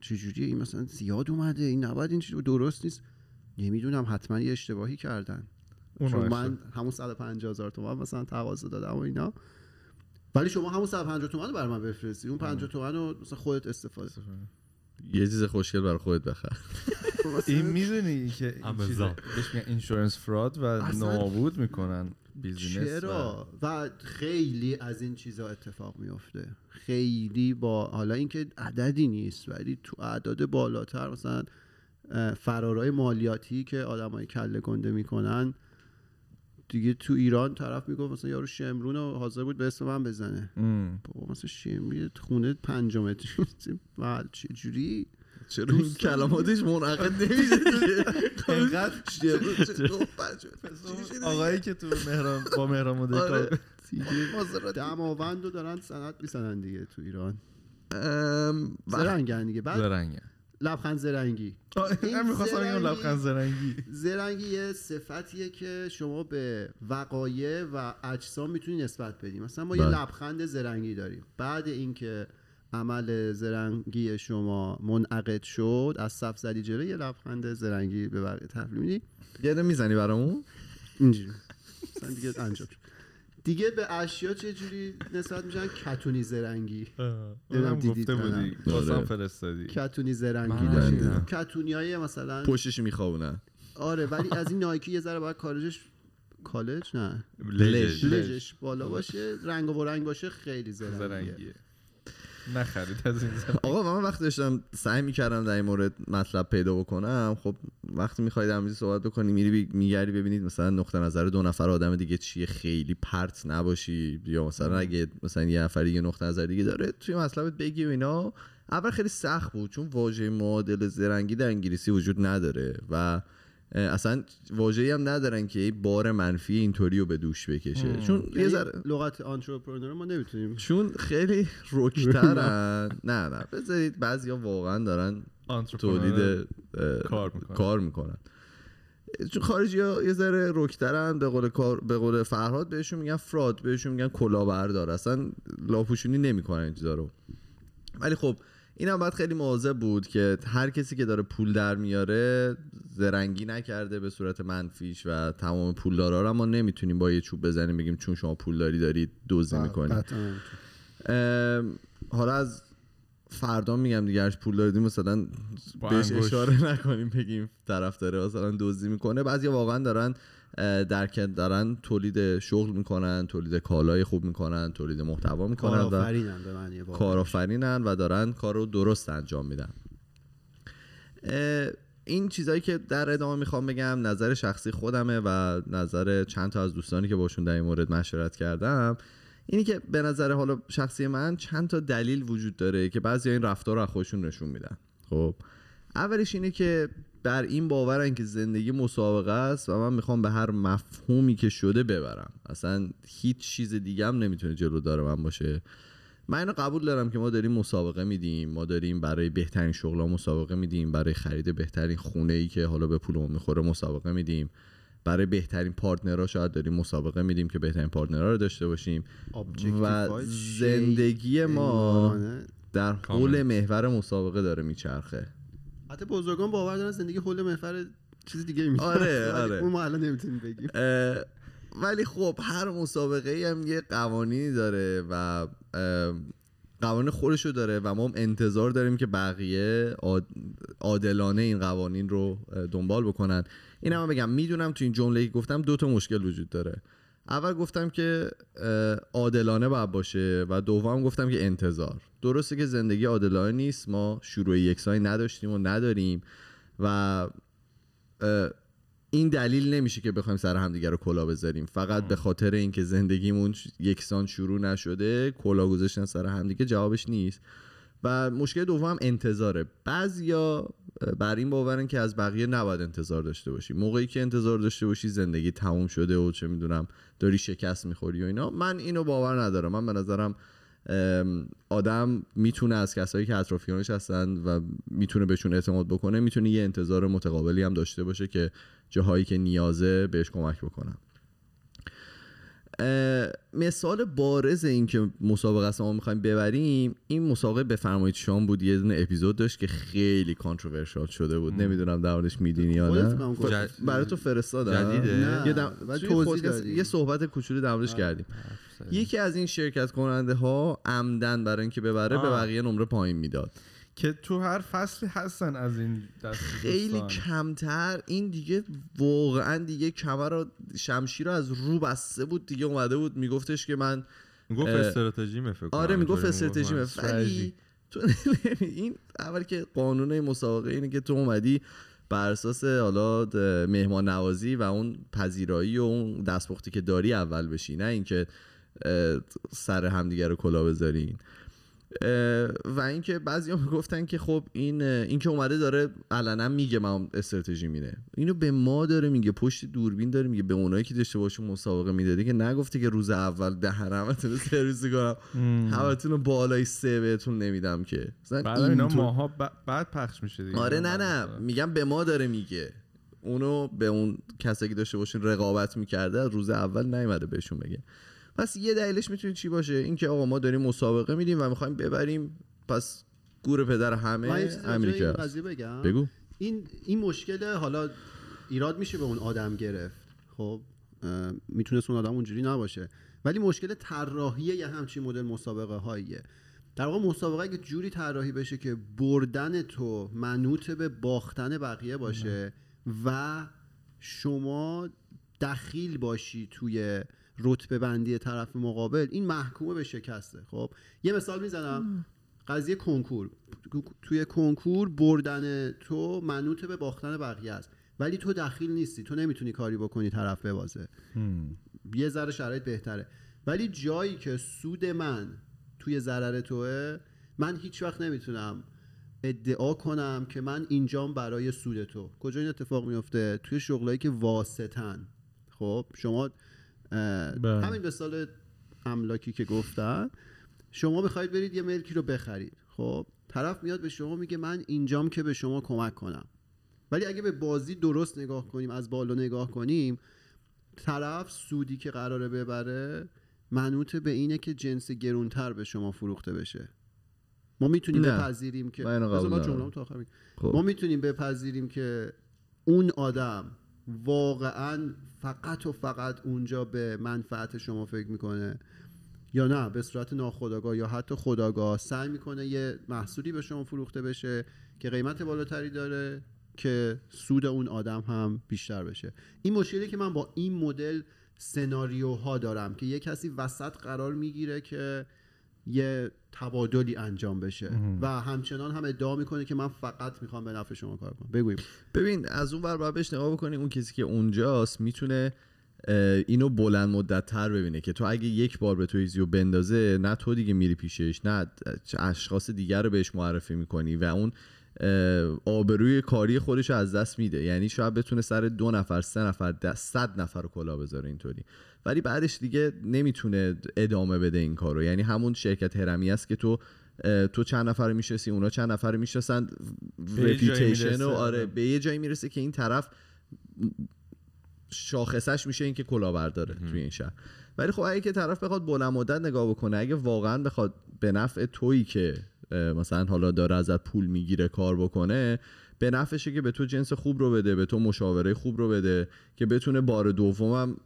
[SPEAKER 2] چجوریه؟ این مثلا زیاد اومده. این نباید این درست نیست. نمی‌دونم. حتما یه اشتباهی کردن.
[SPEAKER 3] اون
[SPEAKER 2] چون من همون 150 هزار تومن مثلا تقاضا دادم و اینا. ولی شما همون 150 تومن رو برای من بفرستی. اون 50 تومن رو مثلا خودت استفاده
[SPEAKER 1] یه چیز خوشگل برای خودت بخر.
[SPEAKER 3] این می‌دونی که این
[SPEAKER 4] آمازون.
[SPEAKER 3] چیزه- بهش میگن insurance fraud و نابود می‌کنن. business
[SPEAKER 2] چرا؟ و خیلی از این چیزا اتفاق میفته خیلی با حالا اینکه عددی نیست ولی تو اعداد بالاتر مثلا فرارای مالیاتی که آدمای کله گنده می‌کنن دیگه تو ایران طرف می‌گفت مثلا یارو شمرون رو حاضر بود به اسم من بزنه. بابا مثلا شمری خونه پنج متری بعد چه جوری؟
[SPEAKER 1] چرا این کلماتش منعقد نمیشه
[SPEAKER 3] اینقدر
[SPEAKER 1] آقای
[SPEAKER 3] آقایی که تو مهران با مهران مدیر
[SPEAKER 1] آره.
[SPEAKER 3] کار
[SPEAKER 2] دیگه دماوند رو دارن سند می‌زنن دیگه تو ایران زرنگن دیگه بعد
[SPEAKER 3] زرنگه
[SPEAKER 2] لبخند زرنگی این
[SPEAKER 3] من می‌خواستم بگم
[SPEAKER 2] زرنگی-
[SPEAKER 3] لبخند زرنگی
[SPEAKER 2] زرنگی یه صفتیه که شما به وقایع و اجسام می‌تونی نسبت بدی مثلا ما یه
[SPEAKER 1] بله.
[SPEAKER 2] لبخند زرنگی داریم بعد اینکه عمل زرنگی شما منعقد شد از صف زدی جلو یه لبخند زرنگی به بقیه تحویل میدی.
[SPEAKER 1] یه دونه می‌زنی برامون؟
[SPEAKER 2] اینجوری. مثلا دیگه انجام شد. دیگه به اشیا چه جوری نسبت میشن؟ کتونی زرنگی. نمی‌دونم
[SPEAKER 3] اونم
[SPEAKER 2] دیدید.
[SPEAKER 3] بودی. واسم
[SPEAKER 1] آره.
[SPEAKER 3] فرستادی.
[SPEAKER 2] کتونی زرنگی. کتونی های مثلا
[SPEAKER 1] پشتش میخوابونن.
[SPEAKER 2] آره ولی از این نایکی یه ذره باید کالجش کالج؟ نه. لژش. بالا باشه رنگ و رنگ باشه خیلی زرنگیه.
[SPEAKER 3] نخرید از این زرنگ
[SPEAKER 1] آقا و من وقتی داشتم سعی می‌کردم در این مورد مطلب پیدا بکنم خب وقتی می‌خوای در صحبت بکنی میری بی- میگردی ببینید مثلا نقطه نظر دو نفر آدم دیگه چیه خیلی پرت نباشی. یا مثلا اگه مثلا یه نفر دیگه نقطه نظر دیگه داره توی مطلبت بگی و اینا. اول خیلی سخت بود چون واژه معادل زرنگی در انگلیسی وجود نداره و اصلا واژه‌ای هم ندارن که یه بار منفی اینطوری رو به دوش بکشه. چون یه
[SPEAKER 2] یعنی
[SPEAKER 1] ذره
[SPEAKER 2] لغت آنترپرنور ما نمی‌تونیم.
[SPEAKER 1] چون خیلی رکترن. نه نه. بذارید بعضیا واقعا دارن تولید
[SPEAKER 3] کار می‌کنن.
[SPEAKER 1] کار می‌کنن. چون خارجی ها یه ذره رکترن به قول کار به قول فرهاد بهشون میگن فراد بهشون میگن کلاهبردار. اصلا لاپوشونی نمی‌کنن این چیزا رو. ولی خب این هم باید خیلی مواظب بود که هر کسی که داره پول در میاره زرنگی نکرده به صورت منفیش و تمام پولدارا رو ما نمی‌تونیم با یه چوب بزنیم بگیم چون شما پولداری دارید دزدی می‌کنید
[SPEAKER 2] قطعاً.
[SPEAKER 1] ام، حالا از فردا میگم دیگه پول داریم مثلا بهش. اشاره نکنیم بگیم طرف داره مثلا دزدی می‌کنه بعضی واقعا دارن درک دارن تولید شغل می‌کنن تولید کالای خوب می‌کنن تولید محتوا می‌کنن و
[SPEAKER 2] کارآفرینم به معنی واقعی.
[SPEAKER 1] کارآفرینن و دارن کار رو درست انجام میدن این چیزایی که در ادامه می‌خوام بگم نظر شخصی خودمه و نظر چند تا از دوستانی که باشون در این مورد مشورت کردم اینی که به نظر حالا شخصی من چند تا دلیل وجود داره که بعضی این رفتار رو از خودشون نشون میدن. خب اولش اینه که بر این باورن که زندگی مسابقه است و من می‌خوام به هر مفهومی که شده ببرم. اصلا هیچ چیز دیگه هم نمی‌تونه جلو داره من باشه. من اینو قبول دارم که ما داریم مسابقه میدیم. ما داریم برای بهترین شغل مسابقه میدیم. برای خرید بهترین خونه ای که حالا به پولمون می‌خوره مسابقه میدیم. برای بهترین پارتنرها شاید داریم مسابقه میدیم که بهترین پارتنرها رو داشته باشیم. و زندگی ما. در حول محور مسابقه داره میچرخه.
[SPEAKER 2] حتی بزرگان باور دارن زندگی حول محور چیز دیگه می‌کنه
[SPEAKER 1] آره، آره.
[SPEAKER 2] اون ما الان نمی‌تونیم بگیم.
[SPEAKER 1] ولی خب هر مسابقه ای هم یه قوانینی داره و قوانین خودشو داره و ما هم انتظار داریم که بقیه عاد- عادلانه این قوانین رو دنبال بکنن. این هم بگم می‌دونم تو این جمله که گفتم دو تا مشکل وجود داره. اول گفتم که عادلانه باید باشه و دوم گفتم که انتظار. درسته که زندگی عادلانه نیست ما شروع یکسانی نداشتیم و نداریم و این دلیل نمیشه که بخوایم سر همدیگه رو کلا بذاریم. فقط به خاطر اینکه زندگیمون یکسان شروع نشده کلا گذاشتن سر همدیگه جوابش نیست. و مشکل دوم انتظاره. بعضیا بر این باورن که از بقیه نباید انتظار داشته باشی. موقعی که انتظار داشته باشی زندگی تموم شده و چه می‌دونم داری شکست می‌خوری و اینا من اینو باور ندارم. من به نظرم آدم می‌تونه از کسایی که اطرافیانش هستن و می‌تونه بهشون اعتماد بکنه می‌تونه یه انتظار متقابلی هم داشته باشه که جاهایی که نیازه بهش کمک بکنن. اه، مثال بارز این که مسابقه است ما می‌خوایم ببریم این مسابقه بفرمایید شام بود یه دونه اپیزود داشت که خیلی کانتروورشال شده بود. نمی‌دونم در موردش می‌دونی یا نه.
[SPEAKER 4] جد-
[SPEAKER 1] برای تو فرستادم. یه دم...
[SPEAKER 2] توضیح.
[SPEAKER 1] یه صحبت کوچولو در موردش کردیم. یکی از این شرکت کننده ها عمدن برای اینکه ببره به
[SPEAKER 3] آه.
[SPEAKER 1] بقیه نمره پایین می‌داد.
[SPEAKER 3] که تو هر فصلی هستن از این دست
[SPEAKER 1] خیلی
[SPEAKER 3] دوستان.
[SPEAKER 1] کمتر این دیگه واقعا دیگه کمر رو شمشیر رو از رو بسته بود دیگه اومده بود میگفتش که من
[SPEAKER 4] می‌گفت استراتژی فکر
[SPEAKER 1] آره می‌گفت استراتژی. ولی تو این اول که قانون مسابقه اینه که تو اومدی بر اساس حالا مهمان نوازی و اون پذیرایی و اون دستپختی که داری اول بشی نه اینکه سر همدیگه رو کلا بذارین و اینکه بعضی می‌گفتن که خب این این که اومده داره علنا میگه من استراتژی مینه اینو به ما داره میگه پشت دوربین داره میگه به اونایی که داشته باشون مسابقه می‌دادی که نگفته که روز اول دهن همتون رو سرویس کنم. همتون رو بالای سه بهتون نمیدم که. مثلا
[SPEAKER 3] بعد اینا
[SPEAKER 1] اینطور-
[SPEAKER 3] ماها ب- بعد پخش میشه دیگه.
[SPEAKER 1] آره نه نه. میگم به ما داره میگه. اونو به اون کسایی که داشته باشین رقابت می‌کرده از روز اول نیومده بهشون بگه. پس یه دلیلش می‌تونه چی باشه؟ اینکه آقا ما داریم مسابقه میدیم و می‌خوایم ببریم پس گور پدر همه امریکا
[SPEAKER 2] بگم.
[SPEAKER 1] بگو.
[SPEAKER 2] این این مشکل حالا ایراد میشه به اون آدم گرفت. خب می‌تونست اون آدم اونجوری نباشه. ولی مشکل طراحی یه همچین مدل مسابقه هاییه در واقع مسابقه اگه جوری طراحی بشه که بردن تو منوط به باختن بقیه باشه و شما دخیل باشی توی رتبه بندی طرف مقابل این محکومه به شکسته. خب یه مثال می‌زنم. قضیه کنکور. توی کنکور بردن تو منوط به باختن بقیه است. ولی تو دخیل نیستی. تو نمی‌تونی کاری بکنی طرف ببازه. یه ذره شرایط بهتره. ولی جایی که سود من توی ضرر توه من هیچ وقت نمی‌تونم ادعا کنم که من اینجام برای سود تو. کجا این اتفاق میفته؟ توی شغلایی که واسطن. خب شما. همین مثال املاکی که گفتن شما بخواید برید یه ملکی رو بخرید خب طرف میاد به شما میگه من اینجام که به شما کمک کنم ولی اگه به بازی درست نگاه کنیم از بالا نگاه کنیم طرف سودی که قراره ببره منوط به اینه که جنس گرونتر به شما فروخته بشه ما می‌تونیم. بپذیریم که.
[SPEAKER 1] خب.
[SPEAKER 2] ما می‌تونیم بپذیریم که اون آدم واقعا فقط و فقط اونجا به منفعت شما فکر می‌کنه یا نه؟ به صورت ناخودآگاه یا حتی خودآگاه. سعی می‌کنه یه محصولی به شما فروخته بشه که قیمت بالاتری داره که سود اون آدم هم بیشتر بشه. این مشکلی که من با این مدل سناریوها دارم که یه کسی وسط قرار می‌گیره که یه تبادلی انجام بشه. و همچنان هم ادعا می‌کنه که من فقط می‌خوام به نفع شما کار کنم. بگویم
[SPEAKER 1] ببین از اون ور باید بهش نگاه بکنی اون کسی که اونجاست می‌تونه اینو بلند مدت تر ببینه که تو اگه یک بار به تو ایزیو بندازه نه تو دیگه میری پیشش نه اشخاص دیگر رو بهش معرفی می‌کنی و اون آبروی کاری خودش رو از دست میده. یعنی شاید بتونه سر دو نفر سه نفر ده، صد نفر رو کلا بذاره اینطوری. ولی بعدش دیگه نمی‌تونه ادامه بده این کارو. یعنی همون شرکت هرمی است که تو تو چند نفر می‌شناسی اونا چند نفر می‌شناسن رپیتیشن. و آره به یه جایی می‌رسه که این طرف شاخصش میشه اینکه کلاهبرداره توی این شهر. ولی خب اگه که طرف بخواد بلند مدت نگاه بکنه اگه واقعا بخواد به نفع تویی که مثلا حالا داره ازت پول می‌گیره کار بکنه به نفعشه که به تو جنس خوب رو بده به تو مشاوره خوب رو بده که بتونه بار دومم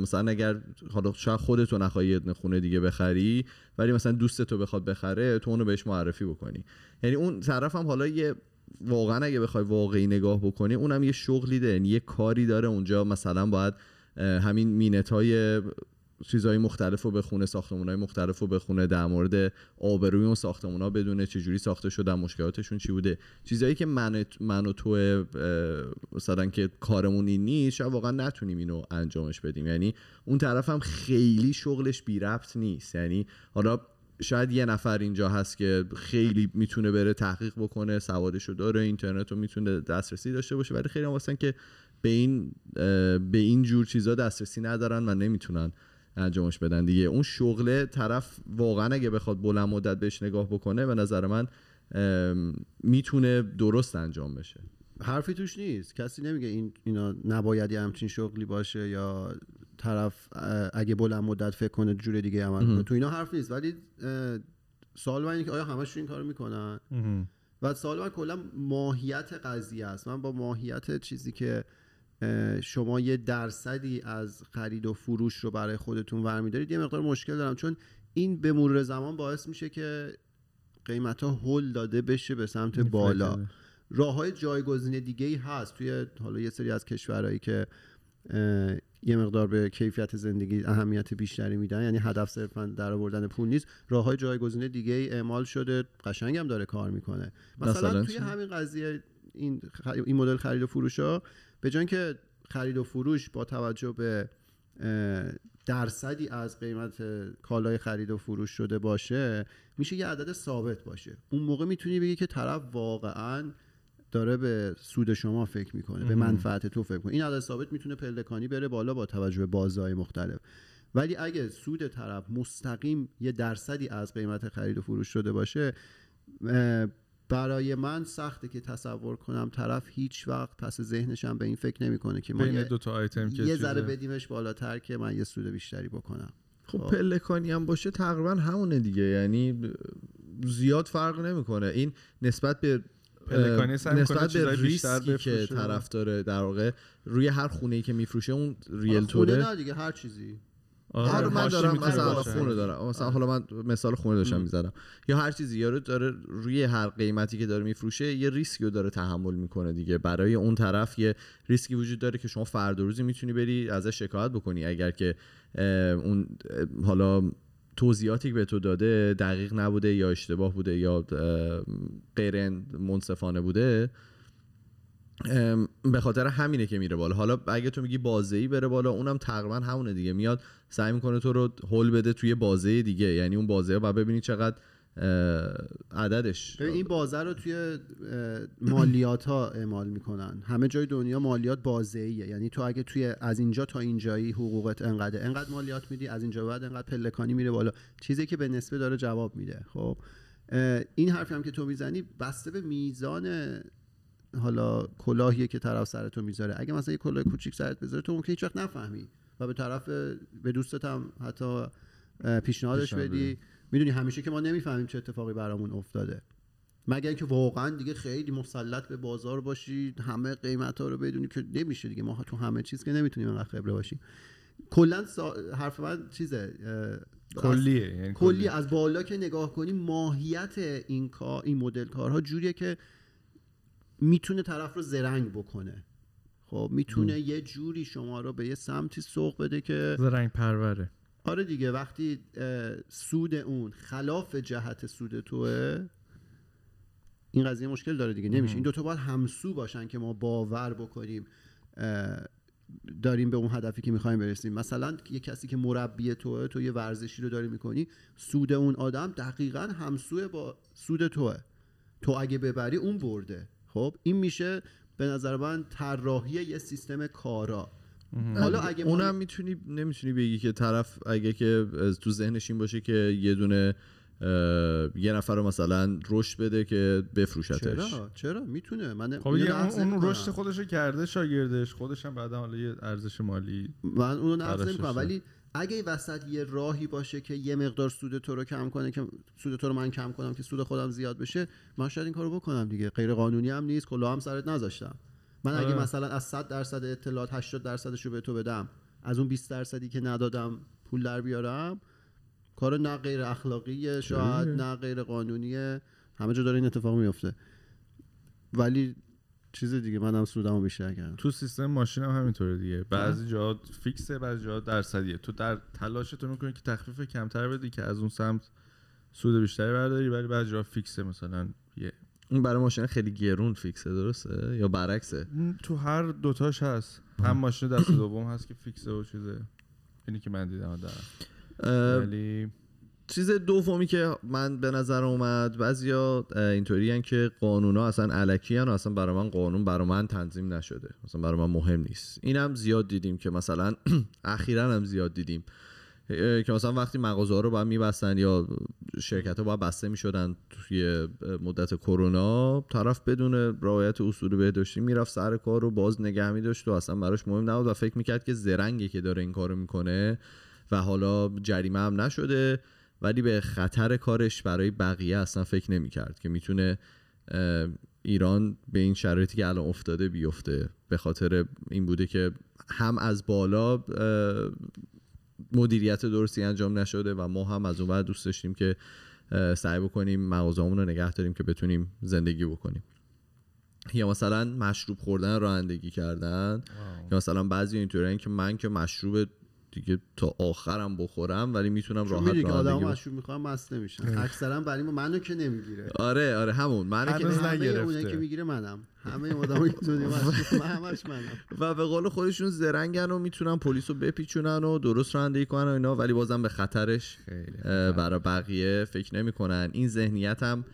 [SPEAKER 1] مثلا اگر حالا شاید خودتو نخوای یه خونه دیگه بخری ولی مثلا دوستتو بخواد بخره تو اونو بهش معرفی بکنی. یعنی اون هم حالا یه واقعا اگه بخوای واقعی نگاه بکنی اونم یه شغلی داره یعنی یه کاری داره اونجا. مثلا باید همین مینت های چیزهای مختلف رو بخونه ساختمون های مختلف رو بخونه در مورد آبروی اون ساختمون ها بدونه چجوری ساخته شدن مشکلاتشون چی بوده. چیزهایی که من, من و تو مثلا که کارمون این نیست شاید واقعا نتونیم اینو انجامش بدیم. یعنی اون طرف هم خیلی شغلش بی ربط نیست. یعنی حالا شاید یه نفر اینجا هست که خیلی می‌تونه بره تحقیق بکنه سوادشو داره اینترنت رو می‌تونه دسترسی داشته باشه ولی خیلی هم که به این به این جور چیزا دسترسی ندارن و نمی‌تونن انجامش بدن دیگه. اون شغله طرف واقعا اگه بخواد بلند مدت بهش نگاه بکنه به نظر من می‌تونه درست انجام بشه.
[SPEAKER 2] حرفی توش نیست. کسی نمیگه این اینا نباید یه همچین شغلی باشه یا طرف اگه بلند مدت فکر کنه جور دیگه عمل کنه. تو اینا حرف نیست. ولی سوال من اینه که آیا همشون این کارو می‌کنن؟ و سوال من کلا ماهیت قضیه است. من با ماهیت چیزی که شما یه درصدی از خرید و فروش رو برای خودتون ورمیدارید. یه مقدار مشکل دارم چون این به مرور زمان باعث میشه که قیمت ها هل داده بشه به سمت بالا. راه های جایگزین دیگه ای هست توی حالا یه سری از کشورهایی که یه مقدار به کیفیت زندگی اهمیت بیشتری میدن یعنی هدف صرفا در آوردن پول نیست. راه های جایگزین دیگه ای اعمال شده قشنگ هم داره کار می‌کنه. مثلا, توی؟ همین قضیه این خ- این مدل خرید و فروش ها به جای که خرید و فروش با توجه به درصدی از قیمت کالای خرید و فروش شده باشه میشه یه عدد ثابت باشه. اون موقع می‌تونی بگی که طرف واقعا داره به سود شما فکر می‌کنه به منفعت تو فکر می‌کنه. این عدد ثابت می‌تونه پلکانی بره بالا با توجه به بازهای مختلف. ولی اگه سود طرف مستقیم یه درصدی از قیمت خرید و فروش شده باشه برای من سخته که تصور کنم طرف هیچ وقت پس ذهنش هم به این فکر نمی‌کنه که ما
[SPEAKER 3] بین
[SPEAKER 2] یه,
[SPEAKER 3] دو تا آیتم که
[SPEAKER 2] یه ذره. بدیمش بالاتر که من یه سود بیشتری بکنم
[SPEAKER 1] خب
[SPEAKER 2] خب.
[SPEAKER 1] پلکانی هم باشه تقریبا همونه دیگه یعنی زیاد فرق نمی‌کنه این نسبت به
[SPEAKER 3] پلکانی
[SPEAKER 1] نسبت به ریسکی که. طرف داره در واقع روی هر خونه ای که میفروشه اون
[SPEAKER 2] خونه
[SPEAKER 1] ریلتوره
[SPEAKER 2] نه دیگه هر چیزی
[SPEAKER 3] آره،
[SPEAKER 1] آره من دارم مثلا. خونه دارم. مثلا حالا من مثال خونه داشتم می‌زدم. یا هر چیزی یارو داره روی هر قیمتی که داره میفروشه یه ریسکی رو داره تحمل می‌کنه دیگه. برای اون طرف یه ریسکی وجود داره که شما فردا روزی می‌تونی بری ازش شکایت بکنی. اگر که اون حالا توضیحاتی که به تو داده دقیق نبوده یا اشتباه بوده یا غیر منصفانه بوده به خاطر همینه که میره بالا. حالا اگه تو میگی بازه ای بره بالا اونم تقریبا همونه دیگه. میاد سعی می‌کنه تو رو هول بده توی بازه دیگه. یعنی اون بازه و ببینی چقدر عددش.
[SPEAKER 2] این بازه رو توی مالیات ها اعمال می‌کنن. همه جای دنیا مالیات بازه ایه یعنی تو اگه توی از اینجا تا اینجایی حقوقت انقدر انقدر مالیات میدی از اینجا بعد انقدر پلکانی میره بالا. چیزی که به نسبه داره جواب میده. خب این حرفی هم که تو می‌زنی بسته به میزان حالا کلاهیه که طرف سر تو می‌ذاره. اگه مثلا یه کلاه کوچیک سرت بذاره تو ممکن هیچ وقت نفهمی و به طرف به دوستت هم حتی پیشنهادش
[SPEAKER 3] پیشنهاد
[SPEAKER 2] بدی می‌دونی همیشه که ما نمی‌فهمیم چه اتفاقی برامون افتاده. مگر اینکه واقعا دیگه خیلی مسلط به بازار باشی همه قیمت ها رو بدونی که نمیشه دیگه. ما تو همه چیز که نمی‌تونیم انقدر خبره باشیم. کلا سا- حرف من چیزه
[SPEAKER 3] کلیه یعنی
[SPEAKER 2] کلی از بالا که نگاه کنی ماهیت این کار این مدل کارها جوریه که می‌تونه طرف رو زرنگ بکنه. خب می‌تونه یه جوری شما رو به یه سمتی سوق بده که
[SPEAKER 3] رنگ پروره.
[SPEAKER 2] آره دیگه وقتی سود اون خلاف جهت سود توه این قضیه مشکل داره دیگه نمیشه. این دوتا باید همسو باشن که ما باور بکنیم داریم به اون هدفی که می‌خوایم برسیم. مثلا یه کسی که مربی توه تو یه ورزشی رو داری می‌کنی سود اون آدم دقیقا همسوه با سود توه. تو اگه ببری اون برده. خب این میشه به نظر من طراحی یه سیستم کارا. حالا اگه ما-
[SPEAKER 1] اونم می‌تونی نمی‌تونی بگی که طرف اگه که تو ذهنش این باشه که یه دونه یه نفر رو مثلا رشد بده که بفروشتش.
[SPEAKER 2] چرا؟ چرا؟ می‌تونه. من
[SPEAKER 3] خب اون. رشد خودش رو کرده شاگردش خودش هم بعدا حالا یه ارزش مالی
[SPEAKER 2] من اونو نقض
[SPEAKER 3] براش
[SPEAKER 2] نمی‌کنم. ولی اگه این وسط یه راهی باشه که یه مقدار سود تو رو کم کنه که سود تو رو من کم کنم که سود خودم زیاد بشه من شاید این کارو بکنم دیگه. غیر قانونی هم نیست کلا هم سرت نذاشتم. من اگه
[SPEAKER 3] آره.
[SPEAKER 2] مثلا از 100 درصد اطلاعات 80 درصدش رو به تو بدم از اون 20 درصدی که ندادم پول در بیارم کار نه غیر اخلاقیه شاید نه غیر قانونیه. همه جا داره این اتفاق میفته. ولی چیز دیگه منم سودمو بیشتر کردم.
[SPEAKER 3] تو سیستم ماشین هم همینطوره دیگه. بعضی جا فیکسه بعضی جا درصدیه. تو در تلاشتو می‌کنی که تخفیف کمتر بدی که از اون سمت سود بیشتری برداری ولی بعضی جا فیکسه مثلا یه
[SPEAKER 1] اون برای ماشین خیلی گرون فیکسه درسته؟ یا برعکسه؟
[SPEAKER 3] تو هر دوتاش هست. هم ماشین دست دوم هست که فیکسه و چیزه. اینی که من دیدم در ولی
[SPEAKER 1] چیز دومی که من به نظر اومد بعضیا اینطوری که قانونا اصلا علکی و اصلا برای من قانون برای من تنظیم نشده. اصلا برای من مهم نیست. اینم زیاد دیدیم که مثلا اخیرا هم زیاد دیدیم. که مثلا وقتی مغازه ها رو باید میبستن یا شرکت ها باید بسته می‌شدن توی مدت کرونا طرف بدون رعایت اصول بهداشتی می‌رفت سر کار رو باز نگه میداشت و اصلا براش مهم نبود و فکر می‌کرد که زرنگی که داره این کارو می‌کنه و حالا جریمه هم نشده. ولی به خطر کارش برای بقیه اصلا فکر نمی‌کرد که می‌تونه ایران به این شرایطی که الان افتاده بیفته. به خاطر این بوده که هم از بالا مدیریت درستی انجام نشده و ما هم از اون ور دوست داشتیم که سعی بکنیم مغازه‌مون رو نگه داریم که بتونیم زندگی بکنیم. یا مثلا مشروب خوردن رانندگی کردن. یا مثلا بعضی اینطوریه که من که مشروب دیگه تا آخرم بخورم ولی می‌تونم راحت
[SPEAKER 2] می‌دونی که آدم. مشروب می‌خوام مست نمیشن اکثرا برای ما منو که نمی‌گیره.
[SPEAKER 1] آره آره همون. من که
[SPEAKER 3] نگرفته.
[SPEAKER 2] اونایی که می‌گیره منم. همه آدمایی که من همش منم.
[SPEAKER 1] و به قول خودشون زرنگن و می‌تونن پلیس رو بپیچونن و درست رانندگی کنن و اینا ولی بازم به خطرش برای بقیه فکر نمی‌کنن. این ذهنیت هم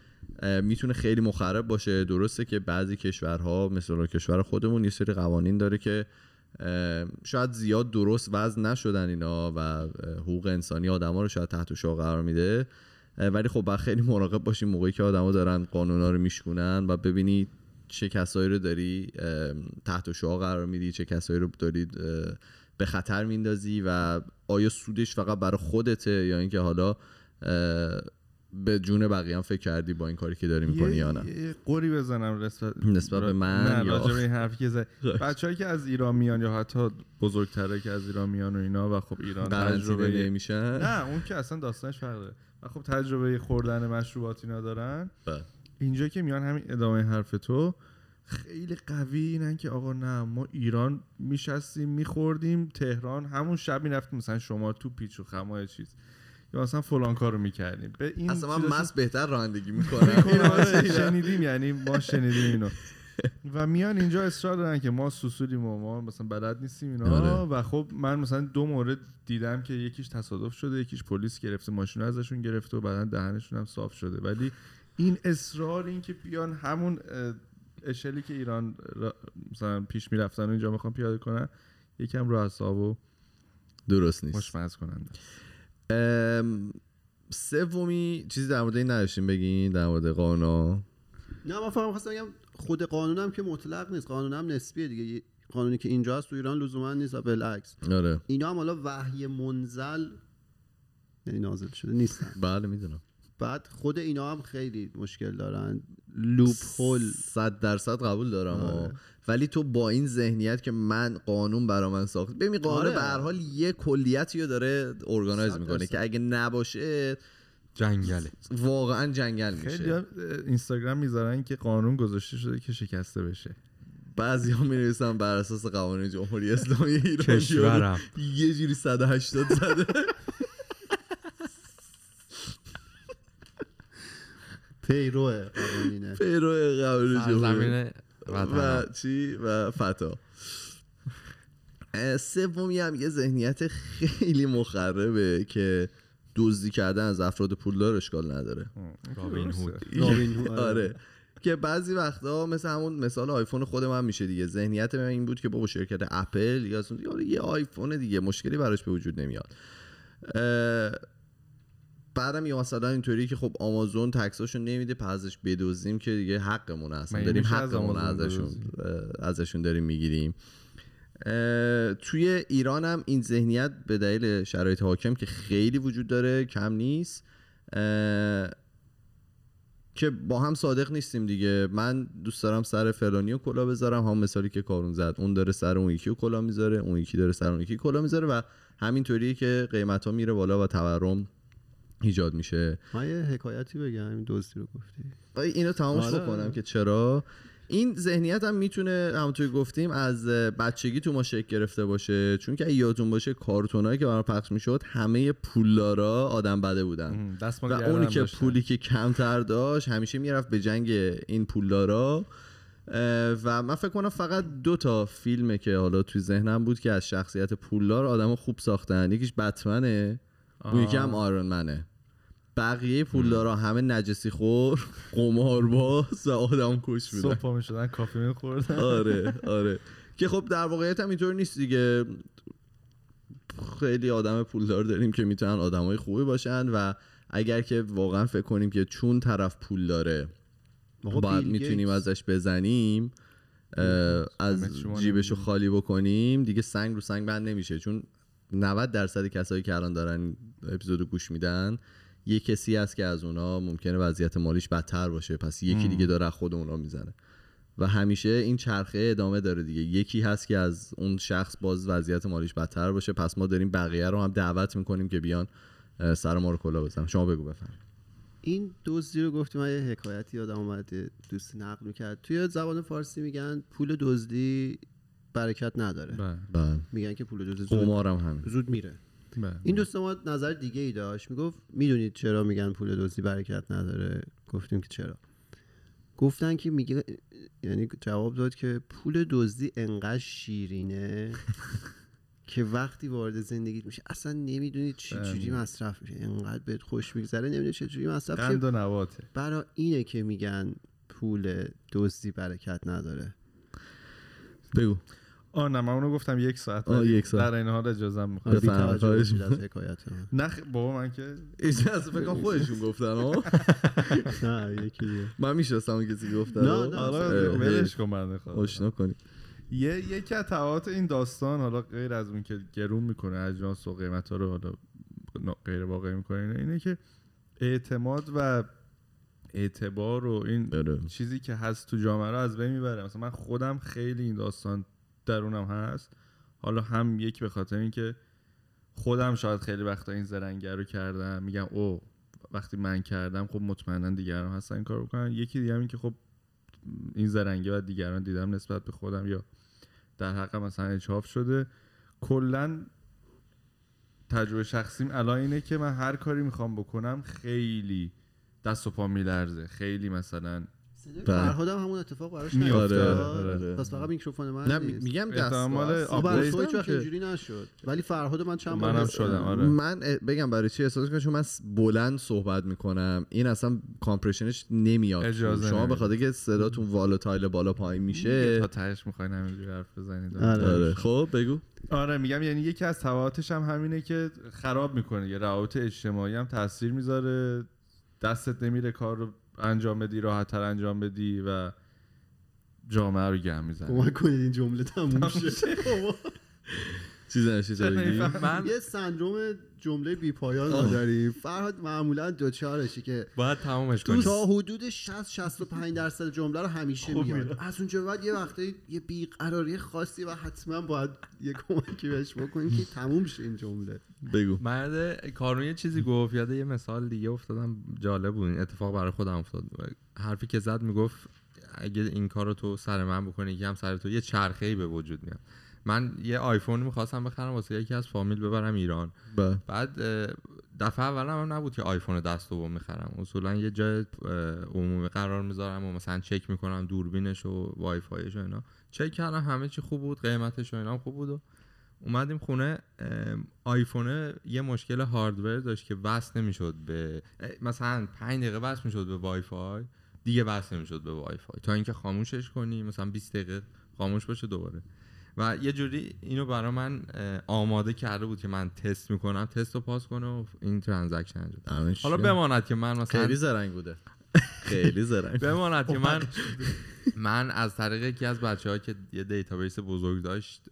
[SPEAKER 1] می‌تونه خیلی مخرب باشه. درسته که بعضی کشورها مثل کشور خودمون یه سری قوانین داره که شاید زیاد درست وضع نشدن اینا و حقوق انسانی آدما رو شاید تحت شعار قرار میده. ولی خب باید خیلی مراقب باشیم موقعی که آدما دارن قانونا رو میشکنن و ببینی چه کسایی رو داری تحت شعار قرار میدی چه کسایی رو دارید اه، به خطر میندازی و آیا سودش فقط برای خودته یا اینکه حالا به جون بقیه هم فکر کردی با این کاری که داری می‌کنی یا نه؟
[SPEAKER 3] یه قوری بزنم نسبت
[SPEAKER 1] نسبت به من
[SPEAKER 3] نه
[SPEAKER 1] یا-
[SPEAKER 3] راجع به این حرفی که زد. بچه‌ای که از ایران میان یا حتی بزرگتره که از ایران میان و اینا و خب ایران تجربه
[SPEAKER 1] نمیشن؟
[SPEAKER 3] نه اون که اصلا داستانش فرقه و خب تجربه خوردن مشروبات اینا دارن.
[SPEAKER 1] بله.
[SPEAKER 3] اینجا که میان همین ادامه حرف تو خیلی قوی اینن که آقا نه ما ایران میشستیم میخوردیم تهران همون شب می‌رفتیم. مثلا شما تو پیچ و خمای چیز. یا مثلا فلان کارو می‌کردیم به این
[SPEAKER 1] اصلا من مست بهتر رانندگی می‌کنم.
[SPEAKER 3] آره، شنیدیم یعنی ما شنیدیم اینو. و میان اینجا اصرار دارن که ما سوسولیم و ما مثلا بلد نیستیم اینا.
[SPEAKER 1] آره.
[SPEAKER 3] و خب من مثلا دو مورد دیدم که یکیش تصادف شده یکیش پلیس گرفته ماشین ازشون گرفته و بعدا دهنشون هم صاف شده. ولی این اصرار این که بیان همون اشلی که ایران را- مثلا پیش می‌رفتن و اینجا می‌خوان پیاده کنن یکم رو اعصاب و
[SPEAKER 1] درست نیست.
[SPEAKER 3] کننده
[SPEAKER 1] ام، سومی چیزی در مورد این نداشتیم بگین در مورد قانونا
[SPEAKER 2] نه من فقط خواستم بگم خود قانونم که مطلق نیست. قانونم نسبیه دیگه. قانونی که اینجا هست تو ایران لزوما نیست و بالعکس.
[SPEAKER 1] آره.
[SPEAKER 2] اینا هم حالا وحی منزل یعنی نازل شده نیستن.
[SPEAKER 1] بله می‌دونم.
[SPEAKER 2] بعد خود اینا هم خیلی مشکل دارن لوپ هول
[SPEAKER 1] صد درصد قبول دارم
[SPEAKER 2] آره.
[SPEAKER 1] آه. ولی تو با این ذهنیت که من قانون برا من ساخت ببین قانون
[SPEAKER 2] آره.
[SPEAKER 1] به هر حال یه کلیتی رو داره ارگانایز می‌کنه. که اگه نباشه
[SPEAKER 4] جنگله
[SPEAKER 1] واقعا جنگل
[SPEAKER 3] خیلی
[SPEAKER 1] میشه
[SPEAKER 3] ها اینستاگرام می‌ذارن که قانون گذاشته شده که شکسته بشه
[SPEAKER 1] بعضی ها می‌رسن بر اساس قوانین جمهوری اسلامی ایران
[SPEAKER 4] کشورم
[SPEAKER 1] یه جوری 180 زده
[SPEAKER 2] پیرو قوانینه
[SPEAKER 1] پیرو قوانین جمهوری
[SPEAKER 4] سرزمین
[SPEAKER 1] و چی؟ و فتا. سومی هم یه ذهنیت خیلی مخربه که دزدی کردن از افراد پولدار اشکال نداره.
[SPEAKER 4] رابین هود.
[SPEAKER 2] رابین هود، آره.
[SPEAKER 1] آره. که بعضی وقتا مثل همون مثال آیفون خود من میشه دیگه. ذهنیت من این بود که بابا شرکت اپل یا آره یه آیفون دیگه مشکلی براش به وجود نمیاد. بعدم یا مثلا اینطوری که خب آمازون تکساشو نمیده پس ازش بدوزیم که دیگه حقمون اصلا
[SPEAKER 3] مگه
[SPEAKER 1] داریم
[SPEAKER 3] از
[SPEAKER 1] حقمون
[SPEAKER 3] آمازون
[SPEAKER 1] ازشون ازشون داریم می‌گیریم. توی ایران هم این ذهنیت به دلیل شرایط حاکم که خیلی وجود داره کم نیست که با هم صادق نیستیم دیگه. من دوست دارم سر فلانی رو کلا بذارم. هم مثالی که کارون زد اون داره سر اون یکی رو کلا می‌ذاره اون یکی داره سر اون یکی کلا می‌ذاره و همینطوریه که قیمت ها میره بالا و تورم ایجاد میشه.
[SPEAKER 2] من یه حکایتی بگم این دوستی رو گفتی.
[SPEAKER 1] اینو تمامش
[SPEAKER 2] آره.
[SPEAKER 1] بکنم که چرا؟ این ذهنیت هم می‌تونه همونطور گفتیم از بچگی تو ما شکل گرفته باشه. چون که یادتون باشه کارتونایی که برام پخش می‌شد همه پولدارا آدم بده بودن. و اونی که
[SPEAKER 3] داشتن.
[SPEAKER 1] پولی که کمتر داشت همیشه می‌رفت به جنگ این پولدارا. و من فکر کنم فقط دو تا فیلمه که حالا توی ذهنم بود که از شخصیت پولدار آدم خوب ساختن. یکیش بتمنه. اون یکی هم آیرون منه بقیه پولدارا همه نجسی خور قمارباز و آدم کش بودن
[SPEAKER 3] صبح می‌شدن کافی می‌خوردن.
[SPEAKER 1] آره آره. که خب در واقعیت هم اینطور نیست دیگه. خیلی آدم پولدار داریم که می‌تونن آدمای خوبی باشن و اگر که واقعا فکر کنیم که چون طرف پول داره
[SPEAKER 2] آقا
[SPEAKER 1] باید می‌تونیم. ازش بزنیم از جیبشو. خالی بکنیم دیگه سنگ رو سنگ بند نمیشه. چون 90 درصد کسایی که الان دارن اپیزودو گوش میدن یه کسی هست که از اونا ممکنه وضعیت مالیش بدتر باشه پس یکی دیگه داره خود اونا می‌زنه. و همیشه این چرخه ادامه داره دیگه. یکی هست که از اون شخص باز وضعیت مالیش بدتر باشه پس ما داریم بقیه رو هم دعوت می‌کنیم که بیان سر ما رو کلا بزنن. شما بگو بفهم
[SPEAKER 2] این دزدی رو گفتی من یه حکایتی یادم اومده دوست نقل می‌کرد. توی زبان فارسی میگن پول دزدی برکت نداره.
[SPEAKER 3] بله.
[SPEAKER 1] بله.
[SPEAKER 2] میگن که پول دزدی زود,
[SPEAKER 1] قمارم همین.
[SPEAKER 2] زود میره.
[SPEAKER 3] بله.
[SPEAKER 2] این دوست ما نظر دیگه ای داشت. می‌گفت می‌دونید چرا میگن پول دزدی برکت نداره؟ گفتیم که چرا. گفتن که میگه یعنی جواب داد که پول دزدی انقدر شیرینه که وقتی وارد زندگیت میشه اصلا نمی‌دونی چجوری مصرف میشه. انقدر بهت خوش میگذره نمی‌دونی چجوری مصرف
[SPEAKER 3] قند
[SPEAKER 2] میشه
[SPEAKER 3] و نواته
[SPEAKER 2] برای اینه که میگن پول دزدی برکت نداره.
[SPEAKER 1] بگو
[SPEAKER 3] آه نه من اونو گفتم یک ساعت
[SPEAKER 1] آه، یک ساعت.
[SPEAKER 3] در این حال اجازه می‌خوام
[SPEAKER 1] بفرمایید، خواهش
[SPEAKER 2] از حکایت من.
[SPEAKER 3] نه خ- بابا من که
[SPEAKER 1] از فکر کنم خودشون گفتن ها
[SPEAKER 2] نه یکی دیگه.
[SPEAKER 1] من می‌شناسم اون کسی که گفته
[SPEAKER 2] نه،. نه،
[SPEAKER 3] حالا
[SPEAKER 1] اه،
[SPEAKER 3] ولش کن خدا
[SPEAKER 1] آشنا کنی
[SPEAKER 3] یه یکی از تبعات این داستان حالا غیر از اون که گرون می‌کنه اجناس و قیمت ها رو حالا غیر واقعی می‌کنه اینه, اینه که اعتماد و اعتبار و این
[SPEAKER 1] آره.
[SPEAKER 3] چیزی که هست تو جامعه رو از بین می‌بره. مثلا من خودم خیلی این داستان درونم هست. حالا هم یک به خاطر اینکه خودم شاید خیلی وقتا این زرنگه رو کردم. میگم او وقتی من کردم خب مطمئنا دیگران هستن این کار بکنن یکی دیگه هم این که خب این زرنگی و دیگران دیدم نسبت به خودم. یا در حق مثلا اجحاف شده. کلا تجربه شخصیم الان اینه که من هر کاری می‌خوام بکنم خیلی دست و پام میلرزه خیلی مثلا
[SPEAKER 1] بله.
[SPEAKER 2] فرهاد هم همون اتفاق براش
[SPEAKER 3] میفته.
[SPEAKER 2] نیفتاد.
[SPEAKER 1] آره، آره.
[SPEAKER 2] پس فقط میکروفون من
[SPEAKER 1] نه
[SPEAKER 2] نیست.
[SPEAKER 1] می- میگم دست
[SPEAKER 3] احتمال
[SPEAKER 2] update هیچ وقت اینجوری نشد ولی فرهاد من چند بار
[SPEAKER 3] شدم آره
[SPEAKER 1] من بگم برای چی احساس کنم چون من بلند صحبت می‌کنم این اصلا compression ش نمیاد
[SPEAKER 3] اجازه
[SPEAKER 1] شما به. خاطر که صداتون volatile بالا پایین میشه
[SPEAKER 3] تا تهش می‌خواین همینجوری حرف بزنید
[SPEAKER 2] آره.
[SPEAKER 1] آره خب بگو
[SPEAKER 3] آره میگم یعنی یکی از تبعاتش هم همینه که خراب می‌کنه یه روابط اجتماعی هم تاثیر می‌ذاره دستت نمیره کار رو انجام بدی راحت تر انجام بدی و جامعه رو گم می‌زنه.
[SPEAKER 2] کمک کنید این جمله تموم شه.
[SPEAKER 1] چیز تو بگی؟
[SPEAKER 4] من
[SPEAKER 2] یه سندروم جمله بی پایان ما داریم. فرهاد معمولا دوچارشه که
[SPEAKER 4] باید تمامش کنیم
[SPEAKER 2] تا حدود 60 65 درصد جمله رو همیشه میاد
[SPEAKER 3] میره.
[SPEAKER 2] از اونجا بعد یه وقته یه بیقراری خاصی و حتما باید یه کمکی بهش بکنیم که تموم شه این جمله.
[SPEAKER 1] بگو.
[SPEAKER 4] مرد کارون یه چیزی گفت. یاد یه مثال دیگه افتادم جالب بود. این اتفاق برای خودم افتاد. حرفی که زد می‌گفت اگه این کار رو تو سر من بکنی یکی هم سر تو یه چرخه ای به وجود میاد. من یه آیفون می‌خواستم بخرم واسه یکی از فامیل ببرم ایران.
[SPEAKER 1] با
[SPEAKER 4] بعد دفعه اولم هم نبود که آیفون دست دوم می‌خرم. اصولا یه جای عمومی قرار می‌ذارم و مثلا چک می‌کنم دوربینش و وای فایش و اینا. چک کردم همه چی خوب بود قیمتش و اینا خوب بود و اومدیم خونه. آیفون یه مشکل هاردور داشت که وصل نمی‌شد به مثلا 5 دقیقه وصل می‌شد به وای فای دیگه وصل نمی‌شد به وای فای تا اینکه خاموشش کنی مثلا 20 دقیقه خاموش باشه دوباره. و یه جوری اینو برا من آماده کرده بود که من تست می‌کنم تست رو پاس کنه و این transaction انجام. حالا بماند که من مثلا
[SPEAKER 1] خیلی زرنگ بوده. خیلی زرنگ
[SPEAKER 4] بماند که من من از طریق یکی از بچه که یه database بزرگ داشت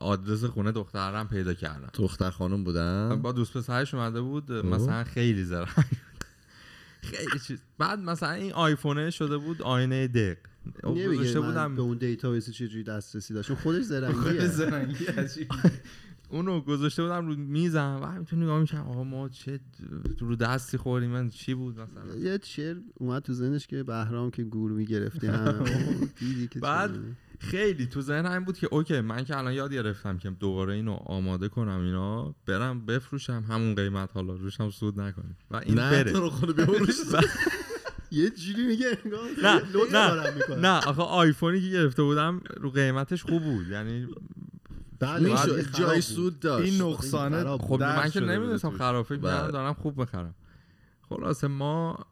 [SPEAKER 4] آدرس خونه دختره رو پیدا کردم.
[SPEAKER 1] دختر خانم بودن؟
[SPEAKER 4] با دوست پسرش اومده بود مثلا خیلی زرنگ خیلی چیز. بعد مثلا این آیفونه شده بود آینه دق.
[SPEAKER 2] نمیگه
[SPEAKER 4] گذاشته بودم.
[SPEAKER 2] به اون database چجوری دسترسی داشت؟ خودش زرنگیه.
[SPEAKER 3] زرنگی عجیب.
[SPEAKER 4] اونو گذاشته بودم رو میزم. و همینطور نگاه می‌کنم آقا ما چه رو دستی خوردیم. من چی بود مثلا؟
[SPEAKER 2] یه شعر اومد تو ذهنش که بهرام که گور می‌گرفتی. همه دیدی که
[SPEAKER 4] بعد خیلی تو ذهن این بود که اوکی من که الان یاد گرفتم که دوباره اینو آماده کنم اینا برم بفروشم همون قیمت حالا روشم سود نکنیم. و این
[SPEAKER 1] نه
[SPEAKER 4] بره.
[SPEAKER 1] تو رو خود ببروش
[SPEAKER 2] یه جوری میگه
[SPEAKER 4] نه نه. نه آخه آیفونی که گرفته بودم رو قیمتش خوب بود یعنی
[SPEAKER 1] جای. سود داشت.
[SPEAKER 3] این نقصانه
[SPEAKER 2] خراب
[SPEAKER 4] خب من که نمی‌دونستم. می‌کردم دارم خوب بخرم. خلاصه ما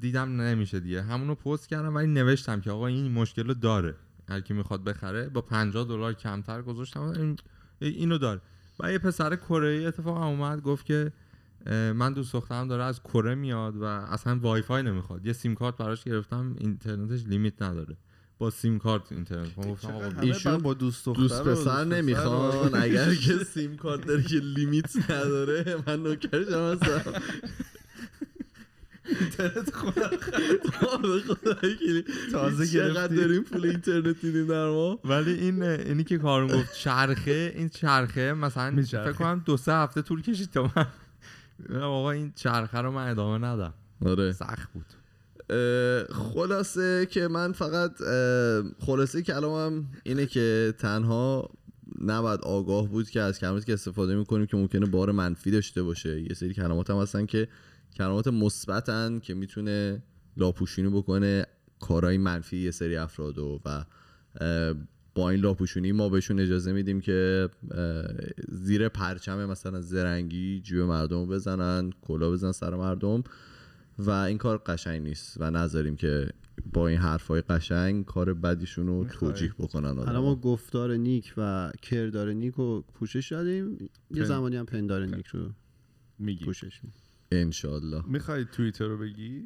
[SPEAKER 4] دیدم نمیشه دیگه. همونو پست کردم ولی نوشتم که آقا این مشکل رو داره. هر کی می‌خواد بخره با 50 دلار کمتر گذاشتم. این اینو داره. و یه پسر کره ای اتفاقا اومد گفت که من دوست دخترم داره از کره میاد و اصلا وای فای نمی‌خواد. یه سیم کارت براش گرفتم اینترنتش لیمیت نداره. با سیم کارت اینترنت. من گفتم
[SPEAKER 1] ایشون
[SPEAKER 3] با دوست دختر
[SPEAKER 1] دوست پسر نمی‌خوان. اگر که سیم کارت داره که لیمیت نداره من نوکرشم هستم.
[SPEAKER 3] اینترنت
[SPEAKER 1] که
[SPEAKER 3] تازه
[SPEAKER 1] چقدر
[SPEAKER 3] گرفتی.
[SPEAKER 1] داریم پول اینترنت میدیم در ما؟
[SPEAKER 4] ولی این اینی که کارون گفت چرخه این چرخه مثلا. فکر کنم دو سه هفته طول کشید تا من آقا این چرخه رو من ادامه ندم.
[SPEAKER 1] آره.
[SPEAKER 4] سخت بود.
[SPEAKER 1] خلاصه که من فقط خلاصه کلامم اینه که تنها نباید آگاه بود که از کلماتی که استفاده می‌کنیم که ممکنه بار منفی داشته باشه. یه سری کلمات هم هستن که کلمات مثبتن که می‌تونه لاپوشونی بکنه کارهای منفی یه سری افرادو و اه، با این لاپوشونی ما بهشون اجازه میدیم که زیر پرچم مثلا زرنگی جیب مردم رو بزنن کلا بزنن سر مردم و این کار قشنگ نیست و نذاریم که با این حرفای قشنگ کار بدیشون رو. توجیه بکنن
[SPEAKER 2] الان. ما گفتار نیک و کردار نیک رو پوشش دادیم یه زمانی هم پندار نیک رو
[SPEAKER 3] میگی
[SPEAKER 2] پوشش میدیم
[SPEAKER 1] انشالله
[SPEAKER 3] می‌خوای توییتر رو بگی؟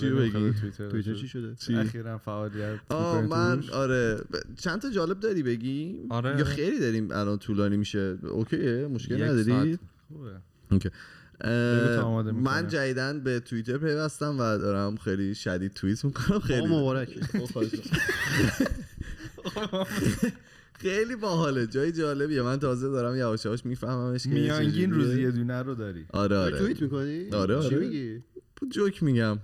[SPEAKER 1] چی بگی؟
[SPEAKER 3] توییتر
[SPEAKER 2] چی شده؟
[SPEAKER 3] اخیرا فعالیت
[SPEAKER 1] آه من
[SPEAKER 3] توش؟
[SPEAKER 1] آره. چند تا جالب داری بگی؟
[SPEAKER 4] آره،
[SPEAKER 1] یا. خیلی داریم الان طولانی میشه؟ اوکیه مشکل نداری؟
[SPEAKER 3] خوبه.
[SPEAKER 1] من. جدیدن به توییتر پیوستم و دارم خیلی شدید توییت می‌کنم. خیلی.
[SPEAKER 2] مبارک
[SPEAKER 1] خیلی باحاله. جای جالبیه. من تازه دارم یواش یواش میفهممش که
[SPEAKER 3] میانگین. روزی یه دونه رو داری.
[SPEAKER 1] آره آره.
[SPEAKER 2] توییت می‌کنی؟
[SPEAKER 1] آره،
[SPEAKER 2] چی
[SPEAKER 1] آره.
[SPEAKER 2] میگی؟
[SPEAKER 1] جوک میگم.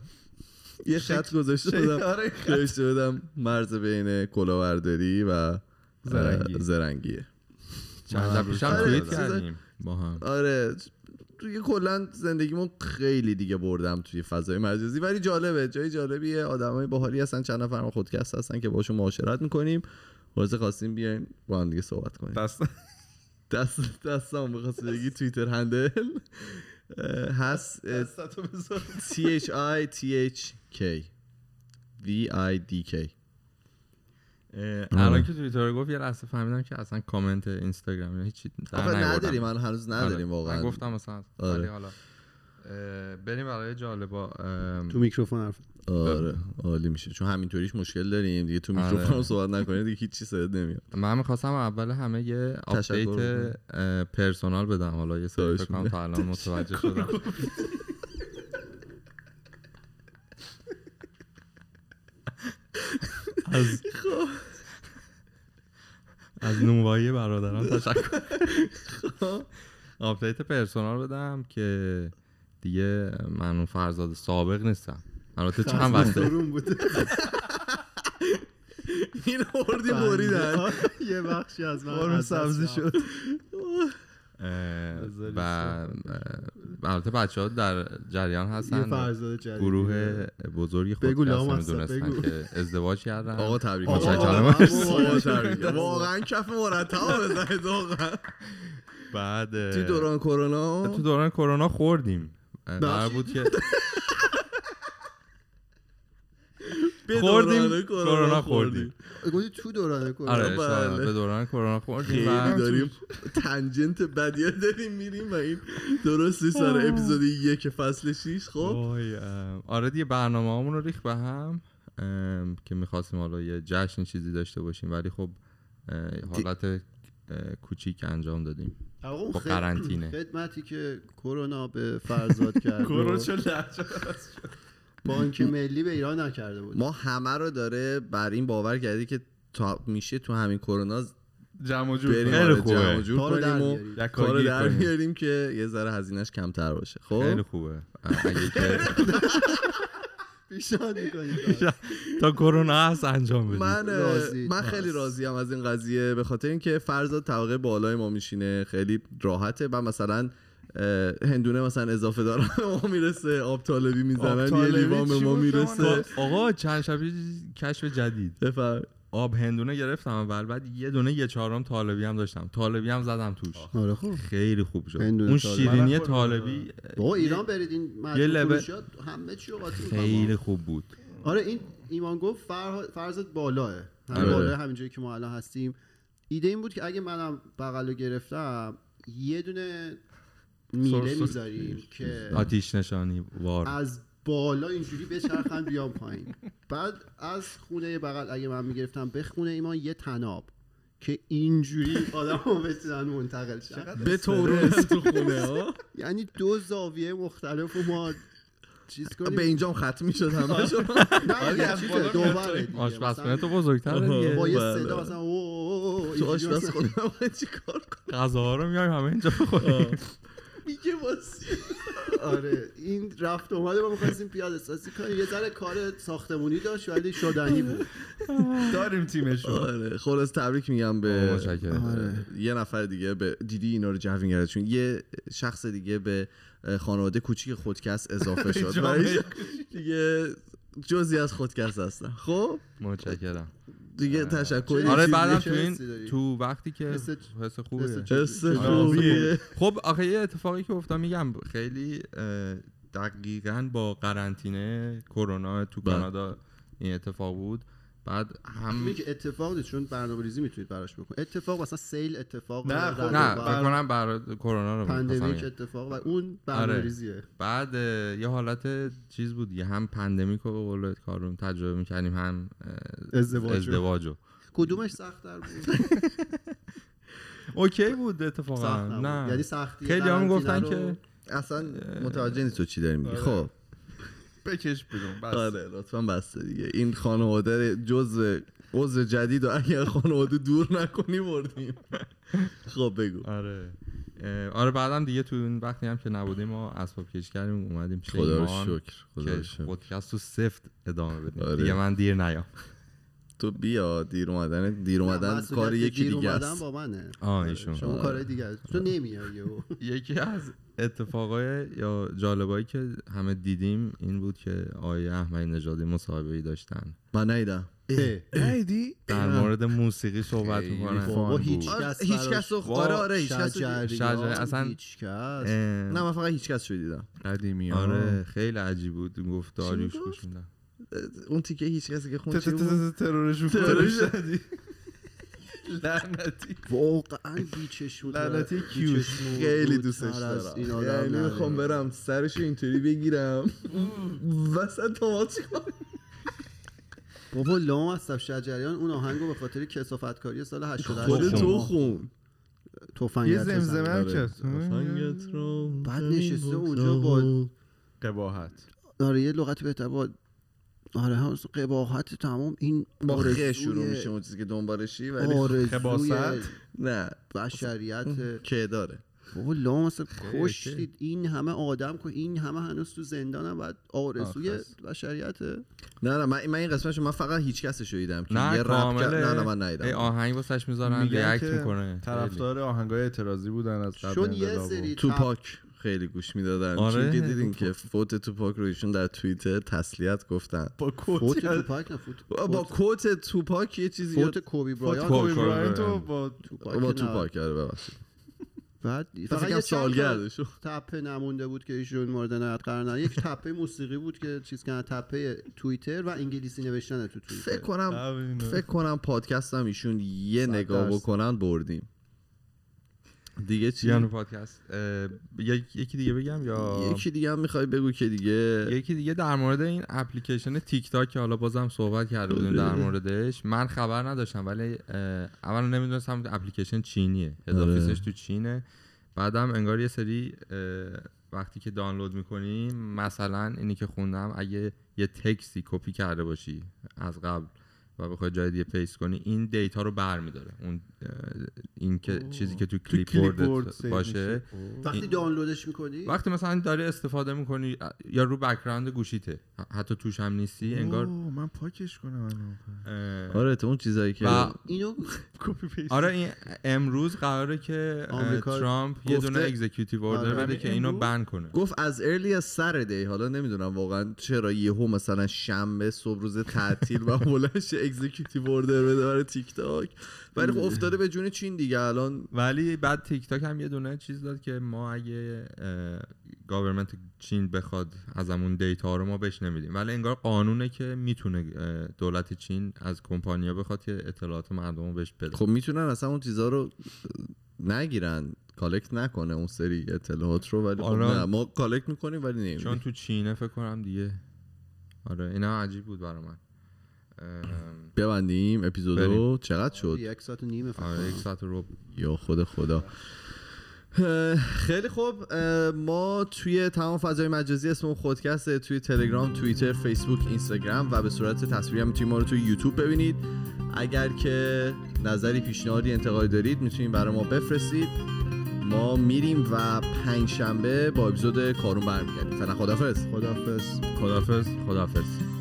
[SPEAKER 1] یه خط گذاشته بودم.
[SPEAKER 3] آره.
[SPEAKER 1] نوشته بودم مرز بین کلاهبرداری و
[SPEAKER 3] زرنگی.
[SPEAKER 1] زرنگیه.
[SPEAKER 4] چند شب پیشم
[SPEAKER 1] آره،
[SPEAKER 4] توییت کردیم با هم.
[SPEAKER 1] آره. توی کلا زندگیمو خیلی دیگه بردم توی فضای مجازی. ولی جالبه. جای جالبیه. آدمای باحالی هستن. چند نفر ما خودکست هستن که باشون معاشرت می‌کنیم. واسه خواستیم بیاین با هم دیگه صحبت کنیم.
[SPEAKER 3] دست.
[SPEAKER 1] دست دستم بخواست بگی توییتر هندل. هست اه،
[SPEAKER 3] دستتو بذار.
[SPEAKER 1] T H I T H K. V I D K.
[SPEAKER 4] اه، الان که توییتر رو گفت یه لحظه فهمیدم که اصلا کامنت اینستاگرام یا هیچی در
[SPEAKER 1] آخه
[SPEAKER 4] نیاوردم.
[SPEAKER 1] نداریم من هنوز نداریم
[SPEAKER 4] آره.
[SPEAKER 1] واقعا.
[SPEAKER 4] من گفتم مثلا
[SPEAKER 1] آره.
[SPEAKER 4] ولی حالا. اه، بریم برای جالبا
[SPEAKER 2] تو میکروفون حرف
[SPEAKER 1] آره عالی میشه. چون همینطوریش مشکل داریم. دیگه تو
[SPEAKER 4] آره.
[SPEAKER 1] میکروفون صحبت نکنید دیگه هیچی صدا نمیاد.
[SPEAKER 4] من می‌خواستم اول همه یه update personal بدم. حالا یه سری کنم. تا الان متوجه شدم. از از نونوایی برادران تشکر. update personal بدم که دیگه من اون فرزاد سابق نیستم. البته چند وقته؟
[SPEAKER 1] این آوردی بریدن.
[SPEAKER 2] یه بخشی از من
[SPEAKER 3] سبزی. شد.
[SPEAKER 4] و البته بچه ها در جریان هستن. گروه بزرگی خود
[SPEAKER 2] بگو
[SPEAKER 4] که ازدواج کردن.
[SPEAKER 1] آقا تبریک واقعا کف مرتب بزنید
[SPEAKER 4] بعد
[SPEAKER 1] توی دوران کرونا؟
[SPEAKER 4] تو دوران کرونا خوردیم. قرار بود که
[SPEAKER 1] به
[SPEAKER 4] خوردیم، کرونا خوردیم.
[SPEAKER 2] گفتی تو دوران کرونا.
[SPEAKER 4] آره
[SPEAKER 1] بله.
[SPEAKER 4] به دوران کرونا خوردیم.
[SPEAKER 1] خیلی
[SPEAKER 4] و
[SPEAKER 1] داریم تنجنت بدیه داریم میریم و این درستی سر اپیزود یک فصل 6 خب؟
[SPEAKER 4] آره دیگه برنامه همون رو ریخ به هم که می‌خواستیم حالا یه جشن چیزی داشته باشیم. ولی خب حالت کوچیک انجام دادیم.
[SPEAKER 2] آقا اون
[SPEAKER 4] با
[SPEAKER 2] خد-
[SPEAKER 4] قرنطینه.
[SPEAKER 2] خدمتی که کرونا به فرزاد کرد.
[SPEAKER 3] کرونا
[SPEAKER 2] رو
[SPEAKER 3] چه لحجه
[SPEAKER 2] بانک ملی به ایران نکرده بود
[SPEAKER 1] ما همه رو داره بر این باور کردی که تا میشه تو همین کرونا
[SPEAKER 3] جمع و جور
[SPEAKER 1] بریم
[SPEAKER 3] کنیم.
[SPEAKER 4] خیلی
[SPEAKER 1] آره،
[SPEAKER 4] خوبه.
[SPEAKER 1] جمع و جور
[SPEAKER 2] کارو در.
[SPEAKER 3] یک
[SPEAKER 1] کارو در
[SPEAKER 3] کنیم.
[SPEAKER 1] بیاریم که یه ذره هزینهش کمتر باشه
[SPEAKER 4] خیلی
[SPEAKER 1] خب
[SPEAKER 4] خوبه
[SPEAKER 2] پیشنهاد می‌کنیم.
[SPEAKER 4] تا کرونا هست انجام بدید
[SPEAKER 1] من
[SPEAKER 2] راضی.
[SPEAKER 1] من خیلی
[SPEAKER 2] بس.
[SPEAKER 1] راضیم از این قضیه به خاطر اینکه فرزاد طبقه بالای ما میشینه خیلی راحته و مثلا هندونه مثلا اضافه داره ما می‌رسه آب طالبی می‌زنن یه لیوان ما می‌رسه.
[SPEAKER 4] آقا چند شبیه کشف جدید.
[SPEAKER 1] بفر
[SPEAKER 4] آب هندونه گرفتم اول بعد یه دونه یه چهارم طالبی هم داشتم. طالبی هم زدم توش.
[SPEAKER 2] آره خوب
[SPEAKER 4] خیلی خوب شد.
[SPEAKER 2] هندونه
[SPEAKER 4] اون. شیرینی. طالبی
[SPEAKER 2] بابا
[SPEAKER 4] یه-
[SPEAKER 2] ایران برید این
[SPEAKER 4] یه لبه-
[SPEAKER 2] همه چی.
[SPEAKER 4] خیلی خوب بود.
[SPEAKER 2] آره این ایمان گفت فرضت بالاه. همین
[SPEAKER 1] آره.
[SPEAKER 2] بالاه همین جایی که ما الان هستیم. ایده این بود که اگه منم بغل رو گرفتم یه دونه میله می‌ذاریم که
[SPEAKER 4] آتیش نشانی وار.
[SPEAKER 2] از بالا اینجوری بچرخن بیام پایین. بعد از خونه بغل اگه من می‌گرفتم به خونه ایمان یه تناب که اینجوری آدم ها بتونن منتقل شن.
[SPEAKER 1] به طور تو خونه ها
[SPEAKER 2] یعنی دو زاویه مختلف و ما چیز کنیم.
[SPEAKER 1] به اینجام ختم می‌شد همه
[SPEAKER 3] از
[SPEAKER 2] چیزه،
[SPEAKER 3] بالا
[SPEAKER 2] دوباره.
[SPEAKER 4] آشپزخونه تو. دیگه.
[SPEAKER 2] با یه
[SPEAKER 1] بله.
[SPEAKER 2] صدا او- او-
[SPEAKER 1] تو
[SPEAKER 2] اینجوری
[SPEAKER 1] آشپز
[SPEAKER 2] مثلا-
[SPEAKER 1] خونه چی کار کنم
[SPEAKER 4] غذاها رو میایم همه اینجا بخوریم.
[SPEAKER 1] میگه واسی
[SPEAKER 2] آره این رفت و اومده ما می‌خواستیم پیاده سازی کنیم. یه ذره کار ساختمونی داشت ولی شدنی بود.
[SPEAKER 3] داریم تیمشو.
[SPEAKER 1] آره خلاص تبریک میگم به
[SPEAKER 4] متشکرم.
[SPEAKER 2] آره.
[SPEAKER 1] یه نفر دیگه به دیدی اینا رو جوین کرده چون یه شخص دیگه به خانواده کوچیک خودکست اضافه شد. دیگه جزی از خودکست هستن. خب؟
[SPEAKER 4] متشکرم.
[SPEAKER 1] دیگه تشکر
[SPEAKER 2] چه
[SPEAKER 4] آره بعدم تو این؟ تو وقتی که
[SPEAKER 2] حس-
[SPEAKER 4] خوبه
[SPEAKER 2] حس چه-
[SPEAKER 1] خوبیه.
[SPEAKER 4] خب آخه یه اتفاقی که افتاد میگم خیلی دقیقا با قرنطینه کرونا تو
[SPEAKER 1] بله.
[SPEAKER 4] کانادا این اتفاق بود بعد هم
[SPEAKER 2] میگه که اتفاق نیست چون برنامه ریزی می‌تونید براش بکنید اتفاق مثلا سیل اتفاق
[SPEAKER 3] نه، خب،
[SPEAKER 4] نه فکر کنم برای کرونا رو pandemic.
[SPEAKER 2] اتفاق و اون برنامه
[SPEAKER 4] آره.
[SPEAKER 2] ریزیه
[SPEAKER 4] بعد یه حالت چیز بود یه هم pandemic رو به قول کارون تجربه می‌کردیم هم
[SPEAKER 2] ازدواجو. کدومش سخت‌تر بود
[SPEAKER 4] اوکی بود اتفاقا. نه
[SPEAKER 2] یعنی سختی
[SPEAKER 4] خیلی هم گفتن که
[SPEAKER 1] اصلا متوجه نیست تو چی داری میگی
[SPEAKER 3] آره.
[SPEAKER 1] خب
[SPEAKER 3] بکش بیرون بس.
[SPEAKER 1] آره لطفا بسته دیگه. این خانواده جز عضو جدید و اگر خانواده دور نکنی بردیم. خب بگو.
[SPEAKER 4] آره. آره بعدم دیگه تو اون وقتی هم که نبودیم ما اسباب کش کردیم اومدیم
[SPEAKER 1] خدا رو شکر خدا
[SPEAKER 4] که
[SPEAKER 1] رو شکر.
[SPEAKER 4] پادکست تو سفت ادامه بدیم.
[SPEAKER 1] آره.
[SPEAKER 4] دیگه من دیر نیام.
[SPEAKER 1] تو بیا دیر اومدن دیر اومدن کار یکی
[SPEAKER 2] دیر
[SPEAKER 1] دیگه
[SPEAKER 2] اومدن
[SPEAKER 1] است.
[SPEAKER 2] با منه.
[SPEAKER 4] آه ایشون.
[SPEAKER 2] شما کار دیگه است. تو نمیای.
[SPEAKER 4] یکی از اتفاقای یا جالبایی که همه دیدیم این بود که آیه احمد نژادی مصاحبه ای داشتن.
[SPEAKER 1] من نیدم.
[SPEAKER 3] ایدی
[SPEAKER 4] در مورد موسیقی صحبت می‌کنن
[SPEAKER 2] بابا
[SPEAKER 3] فان
[SPEAKER 2] هیچ
[SPEAKER 3] بود.
[SPEAKER 2] کس
[SPEAKER 1] هیچ کس رو آره آره هیچ کس
[SPEAKER 4] اصلا-
[SPEAKER 2] هیچ کس.
[SPEAKER 1] نه من فقط هیچ کس رو دیدم.
[SPEAKER 3] قدیمی
[SPEAKER 4] آره. خیلی عجیب بود. گفت داریوش
[SPEAKER 1] گفت؟
[SPEAKER 4] گوش میدم.
[SPEAKER 1] اون تیکه هیچ کسی که خون چی بود؟
[SPEAKER 3] ترورش
[SPEAKER 1] ترورش.
[SPEAKER 3] لعنتی
[SPEAKER 2] واقعا بیچشم
[SPEAKER 3] لعنتی
[SPEAKER 2] کیوش
[SPEAKER 1] خیلی دوستش دارم یعنی. می‌خوام برم سرش اینطوری بگیرم وسط تومات چیکار
[SPEAKER 2] بابا لام هستم شجریان اون آهنگو به خاطر کسافتکاری سال 88
[SPEAKER 1] خود. تو خون
[SPEAKER 2] تفنگت
[SPEAKER 3] یه. زمزمه هم
[SPEAKER 1] آره.
[SPEAKER 3] کرد
[SPEAKER 2] بعد نشسته. اونجا با-
[SPEAKER 3] قباحت
[SPEAKER 2] آره یه لغت بهتر با آره هم قباحت تمام این
[SPEAKER 1] با خ شروع میشه اون چیزی که دنبالشی ولی
[SPEAKER 3] خباثت؟
[SPEAKER 1] نه.
[SPEAKER 2] بشریت
[SPEAKER 1] که داره.
[SPEAKER 2] بابا اصلا
[SPEAKER 4] اوکی.
[SPEAKER 2] کشتید این همه آدم که این همه هنوز تو زندانم بعد آرزوی. بشریت.
[SPEAKER 1] نه نه من, من این قسمتشو من فقط هیچ کسش رو دیدم که
[SPEAKER 4] نه
[SPEAKER 1] یه رپ نه نه من
[SPEAKER 4] ای
[SPEAKER 1] ندیدم
[SPEAKER 4] آهنگ واسش می‌ذارن ریاکت می‌کنه.
[SPEAKER 3] طرفدار آهنگای اعتراضی بودن از قبل
[SPEAKER 2] چون یه
[SPEAKER 3] و-
[SPEAKER 2] سری
[SPEAKER 1] تو پاک خیلی گوش می‌دادن
[SPEAKER 4] آره.
[SPEAKER 1] چون که دیدین که فوت تو پاک رو ایشون در توییتر تسلیت گفتن
[SPEAKER 3] با
[SPEAKER 2] فوت
[SPEAKER 3] کوت
[SPEAKER 2] توپاک نه فوت
[SPEAKER 1] با
[SPEAKER 2] فوت-
[SPEAKER 1] کوت توپاک یه چیزی
[SPEAKER 2] فوت کوبی
[SPEAKER 3] فوت
[SPEAKER 2] برایان
[SPEAKER 3] کوبی
[SPEAKER 4] کوبی
[SPEAKER 3] براینت
[SPEAKER 4] برایانت.
[SPEAKER 3] و با
[SPEAKER 2] توپاک
[SPEAKER 1] با. توپاک آره ببخشید
[SPEAKER 2] بعد فقط
[SPEAKER 1] کنم
[SPEAKER 2] یه
[SPEAKER 1] سالگردش
[SPEAKER 2] تپه نمونده بود که ایشون مورد نظر قرار نداد. یک تپه موسیقی بود که چیز کردن تپه توییتر و انگلیسی نوشتن تو توییتر
[SPEAKER 1] فکر کنم. فکر کنم پادکست هم ایشون یه نگاه. بکنن بردیم دیگه چی؟
[SPEAKER 4] بیان پادکست. یکی دیگه بگم یا؟
[SPEAKER 1] یکی دیگه هم می‌خوای بگو که دیگه.
[SPEAKER 4] یکی دیگه در مورد این اپلیکیشن تیک تاک که حالا بازم صحبت کرده بودیم در موردش. من خبر نداشتم ولی اولا نمی‌دونستم اپلیکیشن چینیه. هد
[SPEAKER 1] آره.
[SPEAKER 4] تو چینه. بعدم انگار یه سری وقتی که دانلود می‌کنی مثلا اینی که خوندم اگه یه تکستی کپی کرده باشی از قبل و بخوای جای دیگه paste کنی این data رو برمیداره. اون این که چیزی که تو
[SPEAKER 3] clipboard
[SPEAKER 4] باشه.
[SPEAKER 2] وقتی دانلودش می‌کنی؟
[SPEAKER 4] وقتی مثلا داری استفاده می‌کنی یا رو background گوشیته. حتی توش هم نیستی انگار
[SPEAKER 3] اوه، من پاکش کنم الان.
[SPEAKER 4] اه،
[SPEAKER 1] آره تو اون چیزایی که
[SPEAKER 4] و
[SPEAKER 2] اینو
[SPEAKER 3] کپی paste.
[SPEAKER 4] آره این امروز قراره که ترامپ یه
[SPEAKER 1] گفته-
[SPEAKER 4] دونه اگزیکیوتیو اوردر
[SPEAKER 2] آره.
[SPEAKER 4] بده که اینو
[SPEAKER 3] امروز؟
[SPEAKER 4] ban کنه.
[SPEAKER 1] گفت از early as Saturday حالا نمی‌دونم واقعا چرا یهو مثلا شنبه صبح روز تعطیل بلند شه executive order بده برای تیک تاک ولی خب افتاده به جون چین دیگه الان.
[SPEAKER 4] ولی بعد تیک تاک هم یه دونه چیز داد که ما اگه government چین بخواد ازمون data رو ما بهش نمیدیم. ولی انگار قانونه که می‌تونه دولت چین از کمپانیا بخواد که اطلاعات مردم رو بهش بده.
[SPEAKER 1] خب می‌تونن اصلا اون چیزا رو نگیرن collect نکنه اون سری اطلاعات رو ولی خب
[SPEAKER 4] آره.
[SPEAKER 1] نه ما collect می‌کنیم ولی نمیدیم
[SPEAKER 4] چون تو چینه فکر کنم دیگه. آره اینا عجیب بود برا من.
[SPEAKER 1] ببندیم اپیزودو
[SPEAKER 4] بریم.
[SPEAKER 1] چقدر شد؟
[SPEAKER 2] یک ساعت و نیمه فکر
[SPEAKER 4] آره
[SPEAKER 2] کنم.
[SPEAKER 4] یک ساعت رو
[SPEAKER 1] یا خود خدا. خیلی خوب. ما توی تمام فضای مجازی اسم خودکسته توی تلگرام توییتر فیسبوک اینستاگرام و به صورت تصویری هم می‌تونید ما رو توی یوتیوب ببینید. اگر که نظری پیشنهادی انتقادی دارید می‌تونید برای ما بفرستید. ما میریم و پنج شنبه با اپیزود کارون برمیگردیم. فعلا خدافظ
[SPEAKER 2] خداحافظ.
[SPEAKER 4] خدافز خدافز